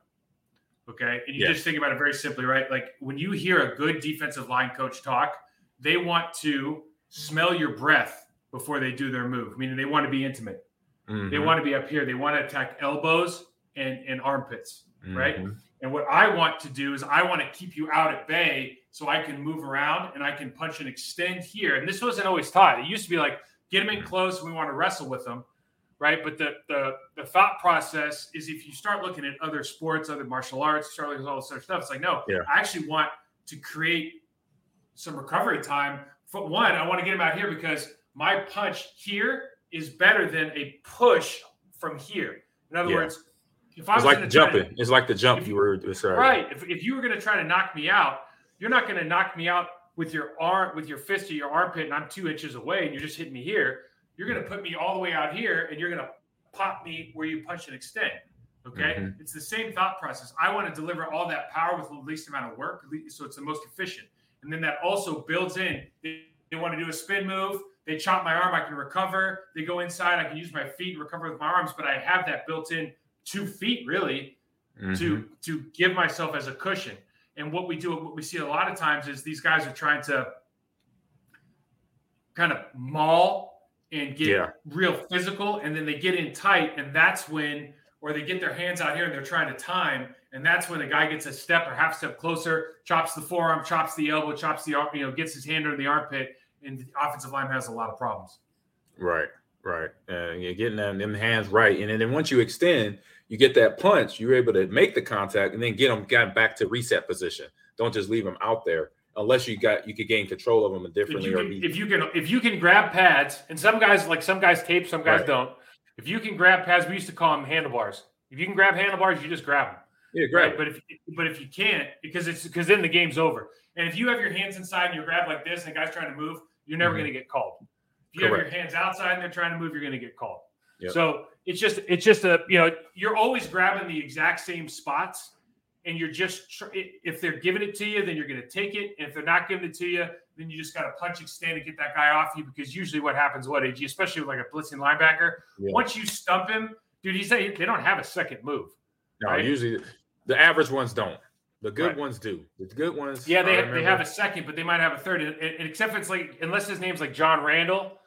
Okay, and you Yeah. just think about it very simply, right? Like when you hear a good defensive line coach talk, they want to smell your breath before they do their move, meaning they want to be intimate. They mhm, want to be up here. They want to attack elbows and, and armpits, right? mhm. And what I want to do is I want to keep you out at bay so I can move around and I can punch and extend here. And this wasn't always taught. It used to be like get them in close and we want to wrestle with them, right? But the the the thought process is if you start looking at other sports, other martial arts, start looking at all this other stuff, it's like no, Yeah. I actually want to create some recovery time. For one, I want to get him out here because my punch here is better than a push from here. In other Yeah. words, if I It's was like try to- jumping. It's like the jump if you were describing. Right. If, if you were going to try to knock me out, you're not going to knock me out with your arm, with your fist or your armpit, and I'm two inches away, and you're just hitting me here. You're going to put me all the way out here, and you're going to pop me where you punch and extend. Okay. Mhm. It's the same thought process. I want to deliver all that power with the least amount of work, so it's the most efficient. And then that also builds in the They want to do a spin move. They chop my arm. I can recover. They go inside. I can use my feet and recover with my arms, but I have that built in two feet really Mm-hmm. to to give myself as a cushion. And what we do, what we see a lot of times is these guys are trying to kind of maul and get Yeah. real physical, and then they get in tight, and that's when, or they get their hands out here and they're trying to time, and that's when the guy gets a step or half step closer, chops the forearm, chops the elbow, chops the arm, you know, gets his hand under the armpit, and the offensive line has a lot of problems. Right, right. Uh, you're getting them, them hands right, and then, then once you extend, you get that punch. You're able to make the contact and then get them got back to reset position. Don't just leave them out there unless you got you could gain control of them If differently you, or can, if you can, if you can grab pads, and some guys like some guys tape, some guys Right. don't. If you can grab pads, we used to call them handlebars. If you can grab handlebars, you just grab them. yeah, Right. great. But if but if you can't, because it's because then the game's over. And if you have your hands inside and you grab like this and the guy's trying to move, you're never Mhm. going to get called. If you have your hands outside and they're trying to move, you're going to get called. Yep. So it's just it's just a you know you're always grabbing the exact same spots, and you're just tr- if they're giving it to you, then you're going to take it, and if they're not giving it to you, then you just got to punch extend and get that guy off you because usually what happens, what AG, especially with like a blitzing linebacker, Yeah. once you stump him, dude, he's they don't have a second move. No, right? usually the average ones don't. The good Right. ones do. The good ones. Yeah, they, they have a second, but they might have a third. And, except if it's like, unless his name's like John Randle,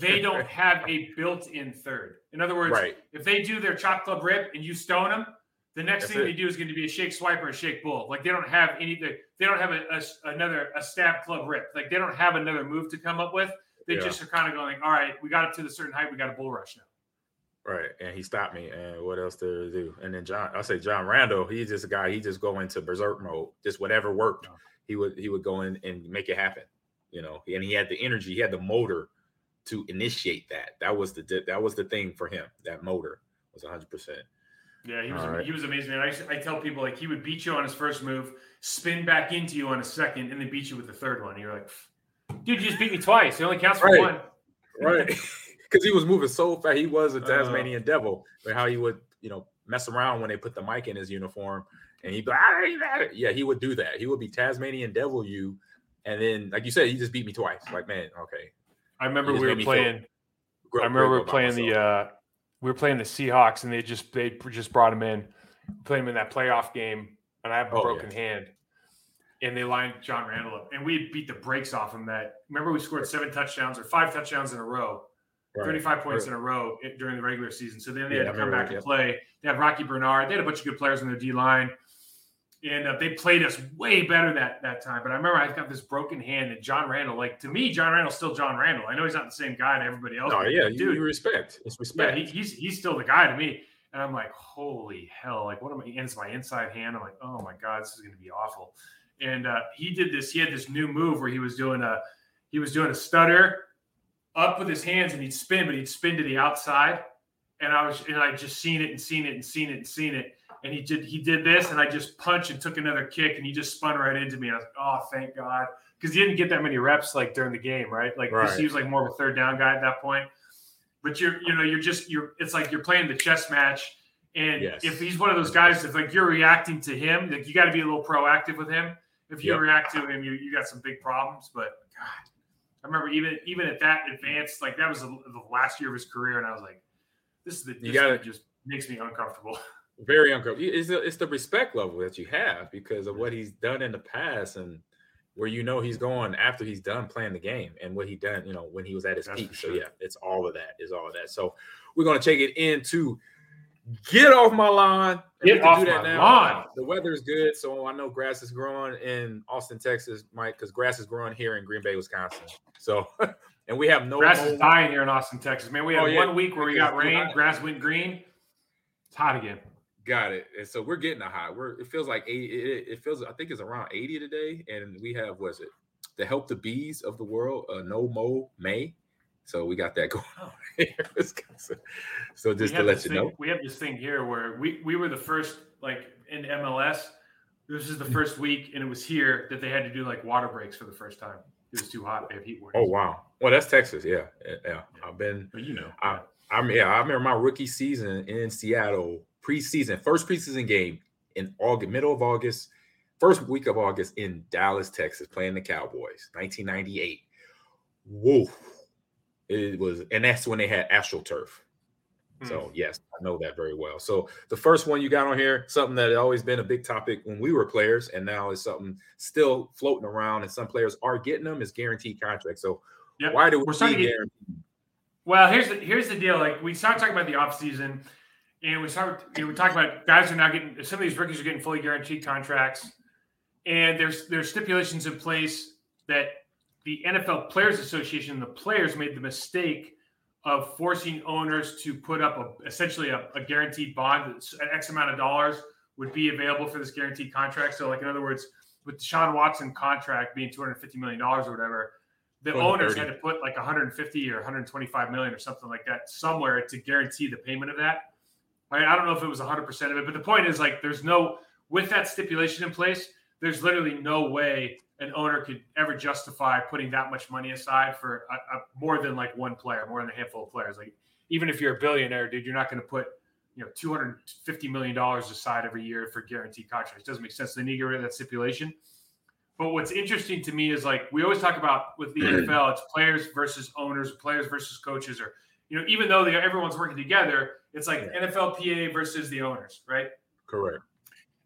they <laughs> don't have a built-in third. In other words, Right. if they do their chop club rip and you stone them, the next That's thing it. they do is going to be a shake swipe or a shake bull. Like they don't have any. They they don't have a, a- another a stab club rip. Like they don't have another move to come up with. They Yeah. just are kind of going, all right, we got up to the certain height, we got a bull rush now. Right, and he stopped me. And what else to do? And then John, I say John Randle. He's just a guy. He just go into berserk mode. Just whatever worked, he would he would go in and make it happen. You know, and he had the energy. He had the motor to initiate that. That was the that was the thing for him. That motor was 100. percent Yeah, he was All right. he was amazing. And I, I tell people like he would beat you on his first move, spin back into you on a second, and then beat you with the third one. And you're like, dude, you just beat me twice. It only counts for Right. one. Right, <laughs> because he was moving so fast. He was a Uh. Tasmanian devil. But how he would you know mess around when they put the mic in his uniform, and he'd be like, "Ah, he's at it." yeah, he would do that. He would be Tasmanian devil you, and then like you said, he just beat me twice. Like man, okay. I remember we were feel playing. I remember we were playing the uh, we were playing the Seahawks, and they just they just brought him in, played him in that playoff game, and I have a Oh, yeah. broken hand. And they lined John Randle up, and we beat the brakes off him. That remember we scored seven touchdowns or five touchdowns in a row. Right. 35 points Right. in a row during the regular season. So then they Yeah, had to come back and play. They had Rocky Bernard. They had a bunch of good players on their D line. And uh, they played us way better that that time. But I remember I've got this broken hand, and John Randle, like to me, John Randle's still John Randle. I know he's not the same guy to everybody else. No, yeah, dude, you respect. It's yeah, respect. he, he's he's still the guy to me. And I'm like, holy hell! Like, what am I? And it's my inside hand. I'm like, oh my god, this is going to be awful. And uh, he did this. He had this new move where he was doing a he was doing a stutter up with his hands, and he'd spin, but he'd spin to the outside. And I was and I just seen it and seen it and seen it and seen it. And he did he did this, and I just punched and took another kick, and he just spun right into me. I was like, oh, thank God, because he didn't get that many reps like during the game, right? Like Right. he was like more of a third down guy at that point but you're you know you're just you're it's like you're playing the chess match and Yes. if he's one of those guys if like you're reacting to him like you got to be a little proactive with him if you Yep. react to him you, you got some big problems but god i remember even even at that advanced like that was the, the last year of his career and i was like this is the this gotta- just makes me uncomfortable <laughs> Very uncomfortable. It's the, it's the respect level that you have because of what he's done in the past and where you know he's going after he's done playing the game and what he done, you know, when he was at his That's peak. for So yeah, it's all of that. Is all of that. So we're gonna take it into get off my lawn. Get off my now. lawn. The weather is good, so I know grass is growing in Austin, Texas, Mike, because grass is growing here in Green Bay, Wisconsin. So <laughs> and we have no grass mold. is dying here in austin texas man we had Oh, yeah. one week where we got rain grass went green it's hot again Got it. And so we're getting a hot. We're it feels like 80, it, it feels I think it's around 80 today. And we have was it? The help the bees of the world, uh no Mow May. So we got that <laughs> going on here. in Wisconsin. so just to let you thing, know. we have this thing here where we we were the first like in MLS. This is the mm. first week, and it was here that they had to do like water breaks for the first time. It was too hot. They have heat Oh wow. Well, that's Texas. Yeah. Yeah. yeah. I've been But you know, I- I'm yeah, I remember my rookie season in Seattle, preseason, first preseason game in August, middle of August, first week of August in Dallas, Texas, playing the Cowboys, 1998. whoa, it was, and that's when they had AstroTurf. So Hmm. yes, I know that very well. So the first one you got on here, something that had always been a big topic when we were players, and now is something still floating around, and some players are getting them is guaranteed contracts. So Yep. why do we We're starting get- Well, here's the here's the deal. Like we start talking about the offseason, and we start you know, we talk about guys are now getting some of these rookies are getting fully guaranteed contracts, and there's there's stipulations in place that the NFL Players Association and the players made the mistake of forcing owners to put up a, essentially a, a guaranteed bond that's an X amount of dollars would be available for this guaranteed contract. So, like in other words, with Deshaun Watson contract being two hundred fifty million dollars or whatever, the owners had to put like 150 or 125 million or something like that somewhere to guarantee the payment of that. I, I don't know if it was 100 percent of it, but the point is like there's no with that stipulation in place. There's literally no way an owner could ever justify putting that much money aside for a, a, more than like one player, more than a handful of players. Like even if you're a billionaire, dude, you're not going to put you know 250 million dollars aside every year for guaranteed contracts. It doesn't make sense. They need to get rid of that stipulation. But what's interesting to me is like we always talk about with the <clears throat> NFL, it's players versus owners, players versus coaches, or you know, even though they, everyone's working together, it's like NFLPA versus the owners, right? Correct.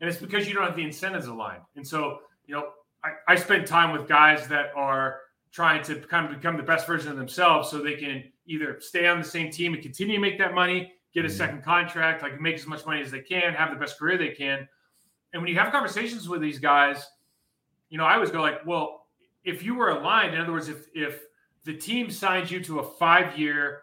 And it's because you don't have the incentives aligned. And so, you know, I, I spend time with guys that are trying to kind of become the best version of themselves so they can either stay on the same team and continue to make that money, get a Mhm. second contract, like make as much money as they can, have the best career they can. And when you have conversations with these guys, you know, I always go like, well, if you were aligned, in other words, if if the team signed you to a five year,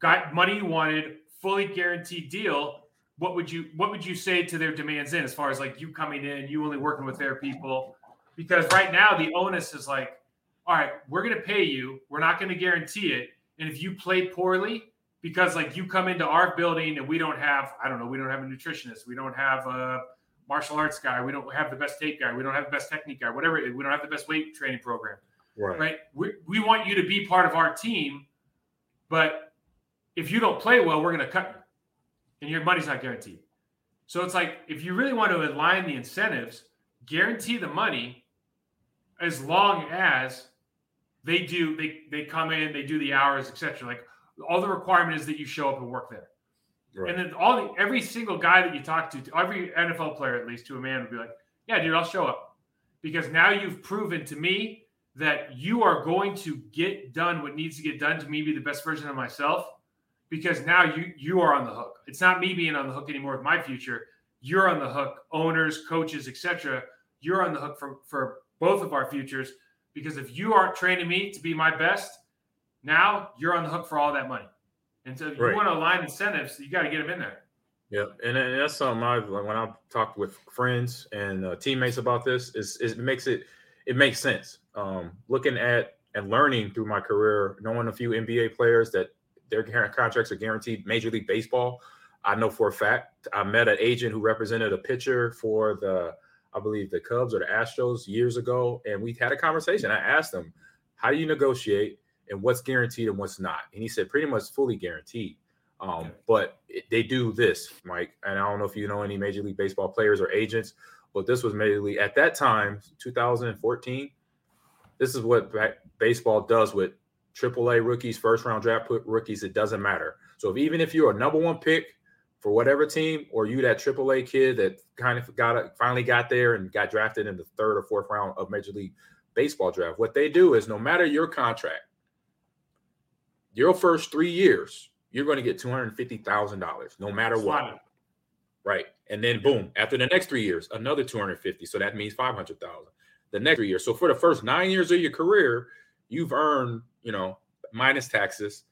got money you wanted, fully guaranteed deal, what would you what would you say to their demands in as far as like you coming in, you only working with their people? Because right now the onus is like, all right, we're gonna pay you, we're not gonna guarantee it, and if you play poorly, because like you come into our building and we don't have, I don't know, we don't have a nutritionist, we don't have a martial arts guy, we don't have the best tape guy, we don't have the best technique guy, whatever, we don't have the best weight training program Right. right? We, we want you to be part of our team, but if you don't play well, we're going to cut you, and your money's not guaranteed. So it's like if you really want to align the incentives, guarantee the money as long as they do they they come in, they do the hours, etc. Like all the requirement is that you show up and work there. Right. And then all the, every single guy that you talk to, every NFL player at least to a man would be like, "Yeah, dude, I'll show up," because now you've proven to me that you are going to get done what needs to get done to me be the best version of myself. Because now you you are on the hook. It's not me being on the hook anymore with my future. You're on the hook. Owners, coaches, etc. You're on the hook for for both of our futures. Because if you aren't training me to be my best, now you're on the hook for all that money. And so if you Right. want to align incentives, you got to get them in there. Yeah, and, and that's something I've when I've talked with friends and uh, teammates about this. Is, is it makes it it makes sense. Um, looking at and learning through my career, knowing a few NBA players that their contracts are guaranteed. Major League Baseball, I know for a fact. I met an agent who represented a pitcher for the, I believe the Cubs or the Astros years ago, and we had a conversation. I asked him, "How do you negotiate and what's guaranteed and what's not?" And he said, "Pretty much fully guaranteed." Um, but it, they do this, Mike, and I don't know if you know any Major League Baseball players or agents, but this was Major League at that time, 2014. This is what baseball does with AAA rookies, first round draft put rookies. It doesn't matter. So if, even if you're a number one pick for whatever team, or you that AAA kid that kind of got finally got there and got drafted in the third or fourth round of Major League Baseball draft, what they do is no matter your contract, your first three years, you're going to get two hundred fifty thousand dollars, no matter what. Slide. Right. And then boom, after the next three years, another 250. So that means 500,000 the next three years. So for the first nine years of your career, you've earned, you know, minus taxes,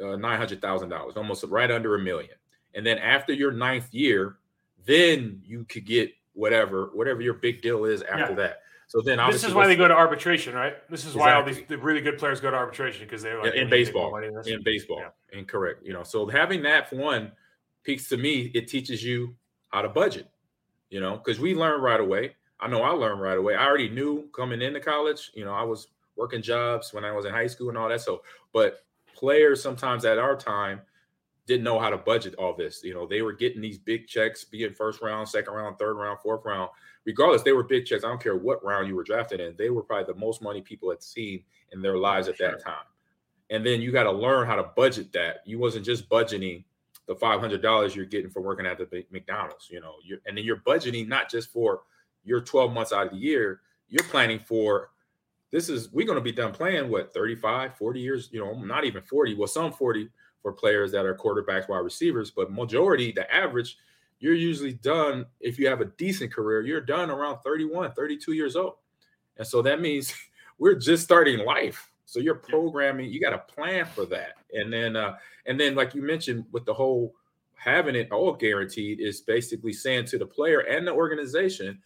uh, $900,000, almost right under a million. And then after your ninth year, then you could get whatever, whatever your big deal is after Yeah. that. So then This is why they go to arbitration, right? This is why all these the really good players go to arbitration because they're like in, in "We need to make more baseball, than this." in baseball, Yeah. incorrect. You know, so having that one peaks to me. It teaches you how to budget. You know, because we learn right away. I know I learned right away. I already knew coming into college. You know, I was working jobs when I was in high school and all that. So, but players sometimes at our time, didn't know how to budget all this. You know, they were getting these big checks, being first round, second round, third round, fourth round. Regardless, they were big checks. I don't care what round you were drafted in. They were probably the most money people had seen in their lives at that time. And then you got to learn how to budget that. You wasn't just budgeting the five hundred dollars you're getting for working at the McDonald's. You know, you're, and then you're budgeting not just for your 12 months out of the year. You're planning for this is we're going to be done playing what 35 40 years you know not even 40 well some 40 for players that are quarterbacks, wide receivers, but majority, the average, you're usually done if you have a decent career, you're done around 31, 32 years old. And so that means <laughs> we're just starting life. So you're programming, you got to plan for that. And then uh and then like you mentioned with the whole having it all guaranteed is basically saying to the player and the organization,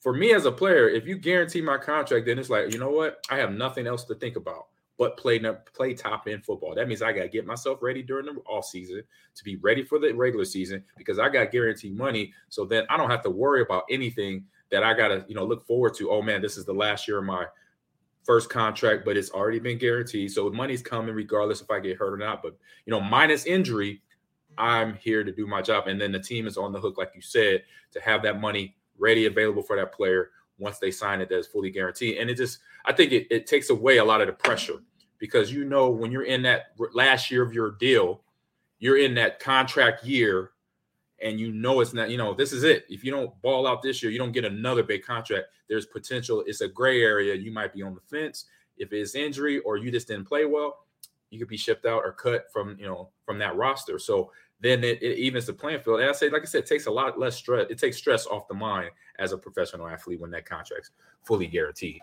for me as a player, if you guarantee my contract, then it's like, you know what? I have nothing else to think about but play play top end football. That means I got to get myself ready during the off season to be ready for the regular season because I got guaranteed money. So then I don't have to worry about anything that I got to you know look forward to. Oh man, this is the last year of my first contract, but it's already been guaranteed. So money's coming regardless if I get hurt or not. But you know, minus injury, I'm here to do my job, and then the team is on the hook, like you said, to have that money ready available for that player once they sign it that's fully guaranteed. And it just, I think it, it takes away a lot of the pressure because you know when you're in that last year of your deal, you're in that contract year and you know it's not, you know, this is it. If you don't ball out this year, you don't get another big contract. There's potential. It's a gray area. You might be on the fence. If it's injury or you just didn't play well, you could be shipped out or cut from, you know, from that roster. So then it, it evens the playing field. And I say, like I said, it takes a lot less stress. It takes stress off the mind as a professional athlete when that contract's fully guaranteed.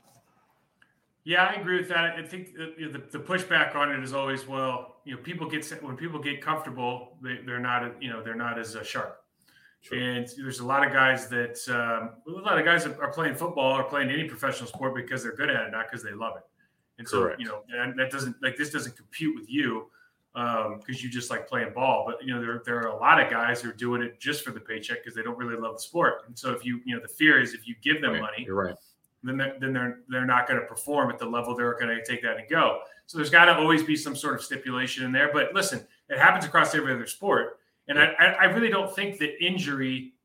Yeah, I agree with that. I think the, the, pushback on it is always, well, you know, people get when people get comfortable, they, they're not, you know, they're not as uh, sharp. True. And there's a lot of guys that um, a lot of guys are playing football or playing any professional sport because they're good at it, not because they love it. And so, Correct. you know, and that doesn't like this doesn't compute with you because um, you just like playing ball. But you know, there, there are a lot of guys who are doing it just for the paycheck because they don't really love the sport. And so if you you know the fear is if you give them right. money, you're right. Then they're, then they're they're not going to perform at the level they're going to take that and go. So there's got to always be some sort of stipulation in there. But listen, it happens across every other sport, and I I really don't think that injury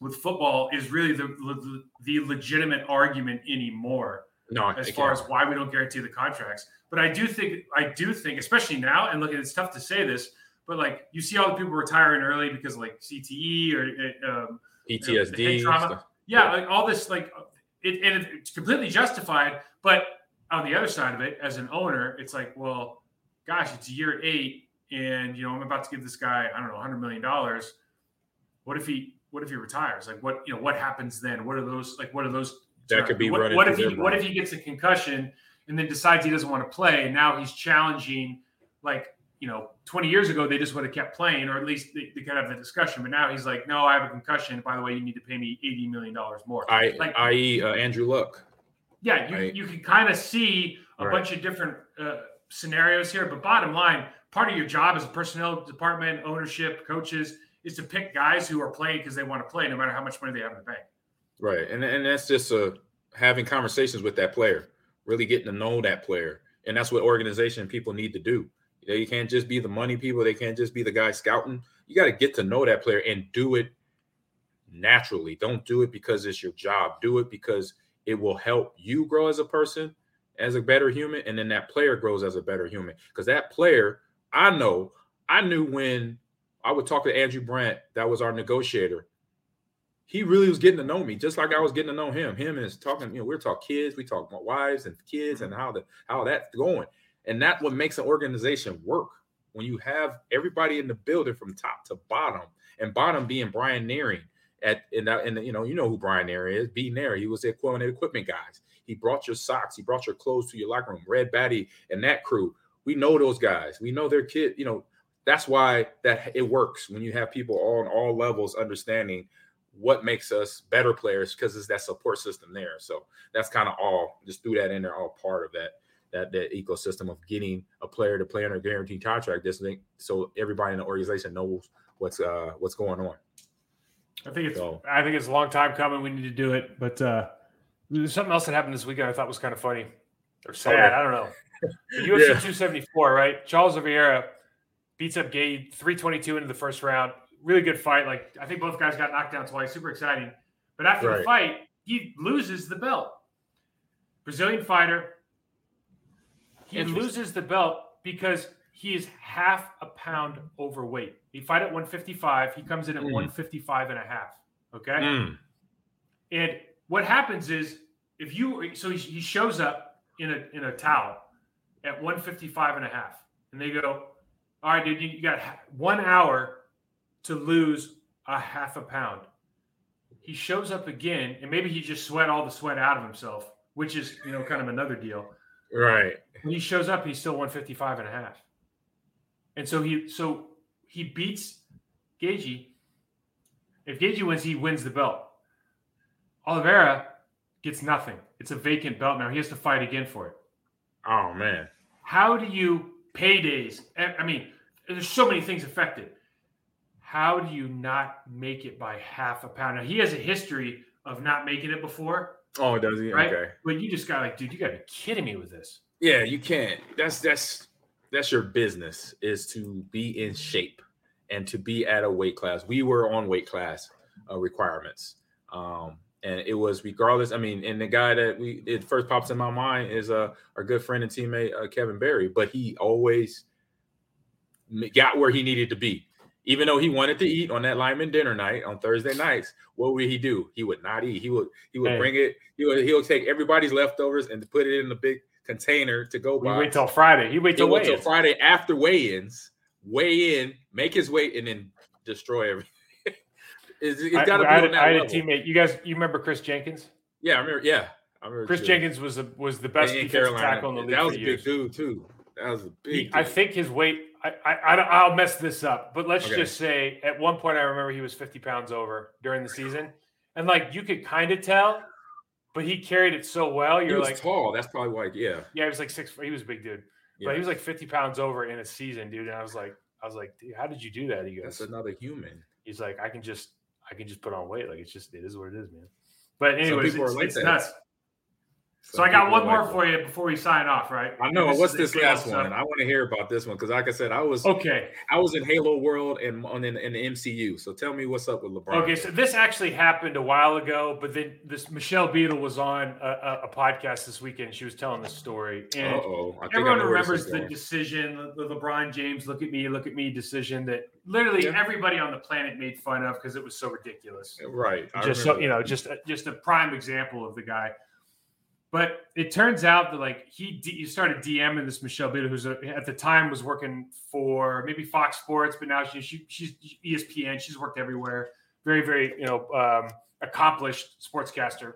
with football is really the the legitimate argument anymore. No, as far as why we don't guarantee the contracts. But I do think I do think, especially now, and look, it's tough to say this, but like you see all the people retiring early because of like CTE or um, PTSD, trauma. Yeah, yeah, like all this, like it, and it's completely justified. But on the other side of it, as an owner, it's like, well, gosh, it's year eight, and you know I'm about to give this guy, I don't know, hundred million dollars. What if he? What if he retires? Like, what you know? What happens then? What are those? Like, what are those? That could be what, what if he? What if he gets a concussion? and then decides he doesn't want to play. And now he's challenging, like, you know, 20 years ago, they just would have kept playing, or at least they, they could have the discussion. But now he's like, no, I have a concussion. By the way, you need to pay me $80 million more. I, like, i.e., uh, Andrew Luck. Yeah, you, I, you can kind of see a right. bunch of different uh, scenarios here. But bottom line, part of your job as a personnel department, ownership, coaches, is to pick guys who are playing because they want to play, no matter how much money they have in the bank. Right, and and that's just uh, having conversations with that player really getting to know that player. And that's what organization people need to do. They can't just be the money people. They can't just be the guy scouting. You got to get to know that player and do it naturally. Don't do it because it's your job. Do it because it will help you grow as a person, as a better human, and then that player grows as a better human. Because that player, I know, I knew when I would talk to Andrew Brandt, that was our negotiator he really was getting to know me, just like I was getting to know him. Him is talking, you know, we're talking kids, we talk about wives and kids mm-hmm. and how the how that's going. And that's what makes an organization work. When you have everybody in the building from top to bottom, and bottom being Bryan Nehring at and and you know, you know who Bryan Nehring is, B Neary. He was the equipment equipment guys. He brought your socks, he brought your clothes to your locker room. Red Batty and that crew. We know those guys. We know their kid, you know, that's why that it works when you have people on all levels understanding what makes us better players because it's that support system there. So that's kind of all. Just threw that in there, all part of that that that ecosystem of getting a player to play under a guaranteed contract. This thing, so everybody in the organization knows what's uh what's going on. I think it's so, I think it's a long time coming. We need to do it, but uh there's something else that happened this weekend I thought was kind of funny or sad. I don't know. The UFC <laughs> yeah. 274, right? Charles Oliveira beats up Gaethje 322 into the first round. Really good fight. Like I think both guys got knocked down twice. Super exciting. But after the fight, he loses the belt. Brazilian fighter. He loses the belt because he is half a pound overweight. He fight at 155. He comes in at Mm. 155 and a half. Okay. Mm. And what happens is if you so he, he shows up in a in a towel at 155 and a half and they go all right dude you, you got one hour to lose a half a pound. He shows up again and maybe he just sweat all the sweat out of himself which is you know kind of another deal. Right. when he shows up he's still 155 and a half. And so he so he beats Gaethje. if Gaethje wins he wins the belt. Oliveira gets nothing. It's a vacant belt now. He has to fight again for it. Oh man. how do you paydays? I I mean there's so many things affected how do you not make it by half a pound now he has a history of not making it before Oh, does he? right Okay. but you just got like dude you gotta be kidding me with this Yeah, you can't. That's that's that's your business is to be in shape and to be at a weight class. We were on weight class uh, requirements, um, and it was regardless. I mean, and the guy that we it first pops in my mind is uh, our good friend and teammate uh, Kevin Barry, but he always got where he needed to be. Even though he wanted to eat on that lineman dinner night on Thursday nights, what would he do? He would not eat. He would he would Hey. bring it. He would he'll take everybody's leftovers and put it in the big container to go by. wait till friday he wait till wait till Friday after weigh-ins, weigh in, make his weight, and then destroy everything. <laughs> it's, it's got to be I on a- that I had a teammate you guys you remember chris jenkins Yeah, I remember. Yeah, I remember. chris too. jenkins was the was the best in defensive Carolina. tackle in the league That was a years. big dude too. That was a big. He- I think his weight. I, I, I don't- I'll mess this up, but let's Okay. just say at one point I remember he was 50 pounds over during the season, and like you could kind of tell, but he carried it so well. You're like, tall. That's probably why. Yeah, yeah, he was like six. He was a big dude, yeah. but he was like 50 pounds over in a season, dude. And I was like, I was like, dude, how did you do that? He that's goes, another human. he's like, I can just, I can just put on weight. Like it's just, it is what it is, man. But anyways, people it's, are like it's nuts. So I got one more like for you before we sign off, right? I know. And What's this last stuff. one? I want to hear about this one because, like I said, I was Okay. I was in Halo World and on in, in the MCU. So tell me what's up with LeBron. Okay, so this actually happened a while ago, but then this Michelle Beadle was on a, a, a podcast this weekend. She was telling the story, and everyone remembers the decision, the LeBron James "look at me, look at me" decision that literally Yeah. everybody on the planet made fun of because it was so ridiculous. Right. I Just so you know, just just a prime example of the guy. But it turns out that like he D- he started DMing this Michelle Beadle, who's a, at the time was working for maybe Fox Sports, but now she, she she's ESPN. She's worked everywhere. Very very you know um, accomplished sportscaster.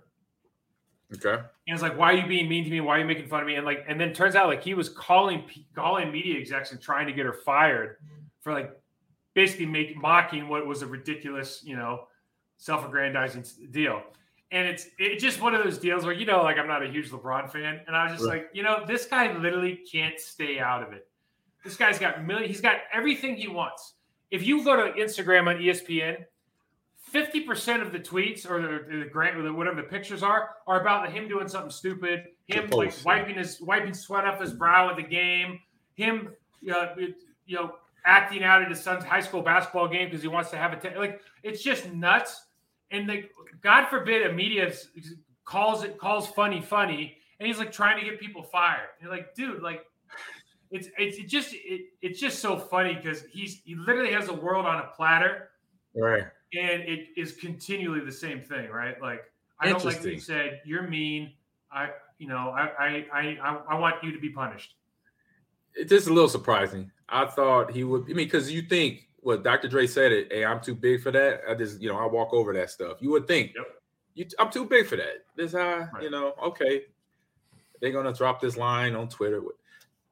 Okay. And it's like, why are you being mean to me? Why are you making fun of me? And like, and then turns out like he was calling calling media execs and trying to get her fired for like basically making mocking what was a ridiculous, you know, self-aggrandizing deal. And it's it's just one of those deals where you know, like I'm not a huge LeBron fan, and I was just Right. like, you know, this guy literally can't stay out of it. This guy's got million. He's got everything he wants. If you go to Instagram on ESPN, fifty percent of the tweets or the, the grant or the, whatever the pictures are are about him doing something stupid, him The like wiping his wiping sweat off his brow at the game, him uh, you know acting out at his son's high school basketball game because he wants to have a t- like it's just nuts. And like God forbid a media calls it calls funny funny, and he's like trying to get people fired. And you're like, dude, like it's it's it just it, it's just so funny because he's he literally has a world on a platter Right. and it is continually the same thing, right? Like I don't like what you said. You're mean. I, you know, I, I, I, I, I want you to be punished. It's just a little surprising. I thought he would. I mean, because you think what Dr. Dre said it. Hey, I'm too big for that. I just, you know, I walk over that stuff. You would think, Yep. you, I'm too big for that. This how, Right. you know, okay. They're gonna drop this line on Twitter.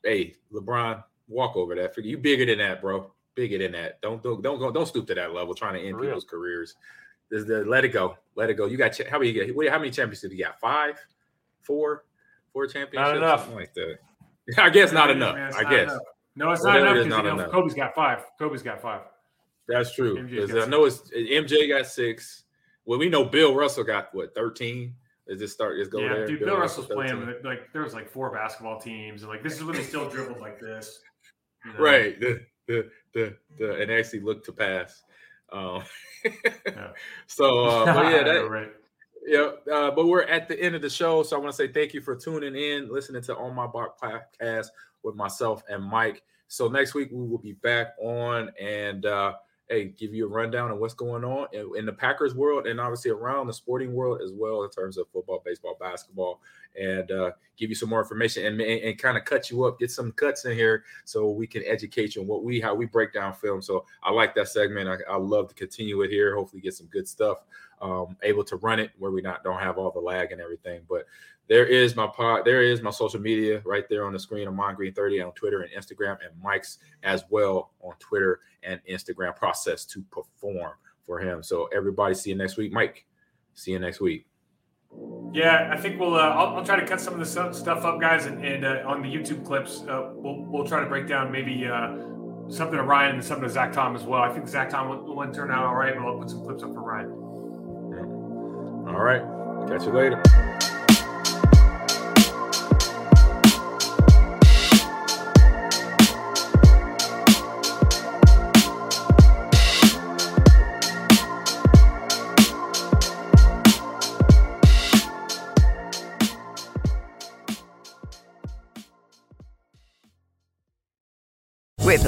Hey, LeBron, walk over that. Figure you bigger than that, bro. Bigger than that. Don't don't don't go. Don't stoop to that level. Trying to end people's careers. There's the let it go. Let it go. You got how many? You get, how many championships you got? Five, four, four championships. Not enough. Something like that. <laughs> I guess not enough. man, I not guess. enough. No, it's Whatever not enough because you know. Kobe's got five. Kobe's got five. That's true. MJ 'Cause got I know it's MJ got six. Well, we know Bill Russell got what thirteen. Is this start? Is go yeah, there? dude. Bill Russell's playing 13. with. Like there was like four basketball teams, and like this is when they still dribbled like this. you know? Right. The, the the, the and actually look to pass. Um, yeah. <laughs> So, uh, but yeah, <laughs> that, right. Yeah, uh, but we're at the end of the show, so I want to say thank you for tuning in, listening to On My Block podcast with myself and Mike. So next week we will be back on and uh, hey, give you a rundown of what's going on in, in, the Packers world and obviously around the sporting world as well in terms of football, baseball, basketball, and uh, give you some more information and, and, and kind of cut you up, get some cuts in here so we can educate you on what we how we break down film. So I like that segment. I, I love to continue it here. Hopefully, get some good stuff. Um, able to run it where we not don't have all the lag and everything, but there is my pod. There is my social media right there on the screen. I'm on Green 30 on Twitter and Instagram, and Mike's as well on Twitter and Instagram. Process to perform for him. So everybody, see you next week. Mike, see you next week. Yeah, I think we'll. Uh, I'll, I'll, try to cut some of this stuff up, guys, and, and uh, on the YouTube clips, uh, we'll we'll try to break down maybe uh, something to Rhyan and something to Zach Tom as well. I think Zach Tom will, will turn out all right, but I'll put some clips up for Rhyan. All right, catch you later.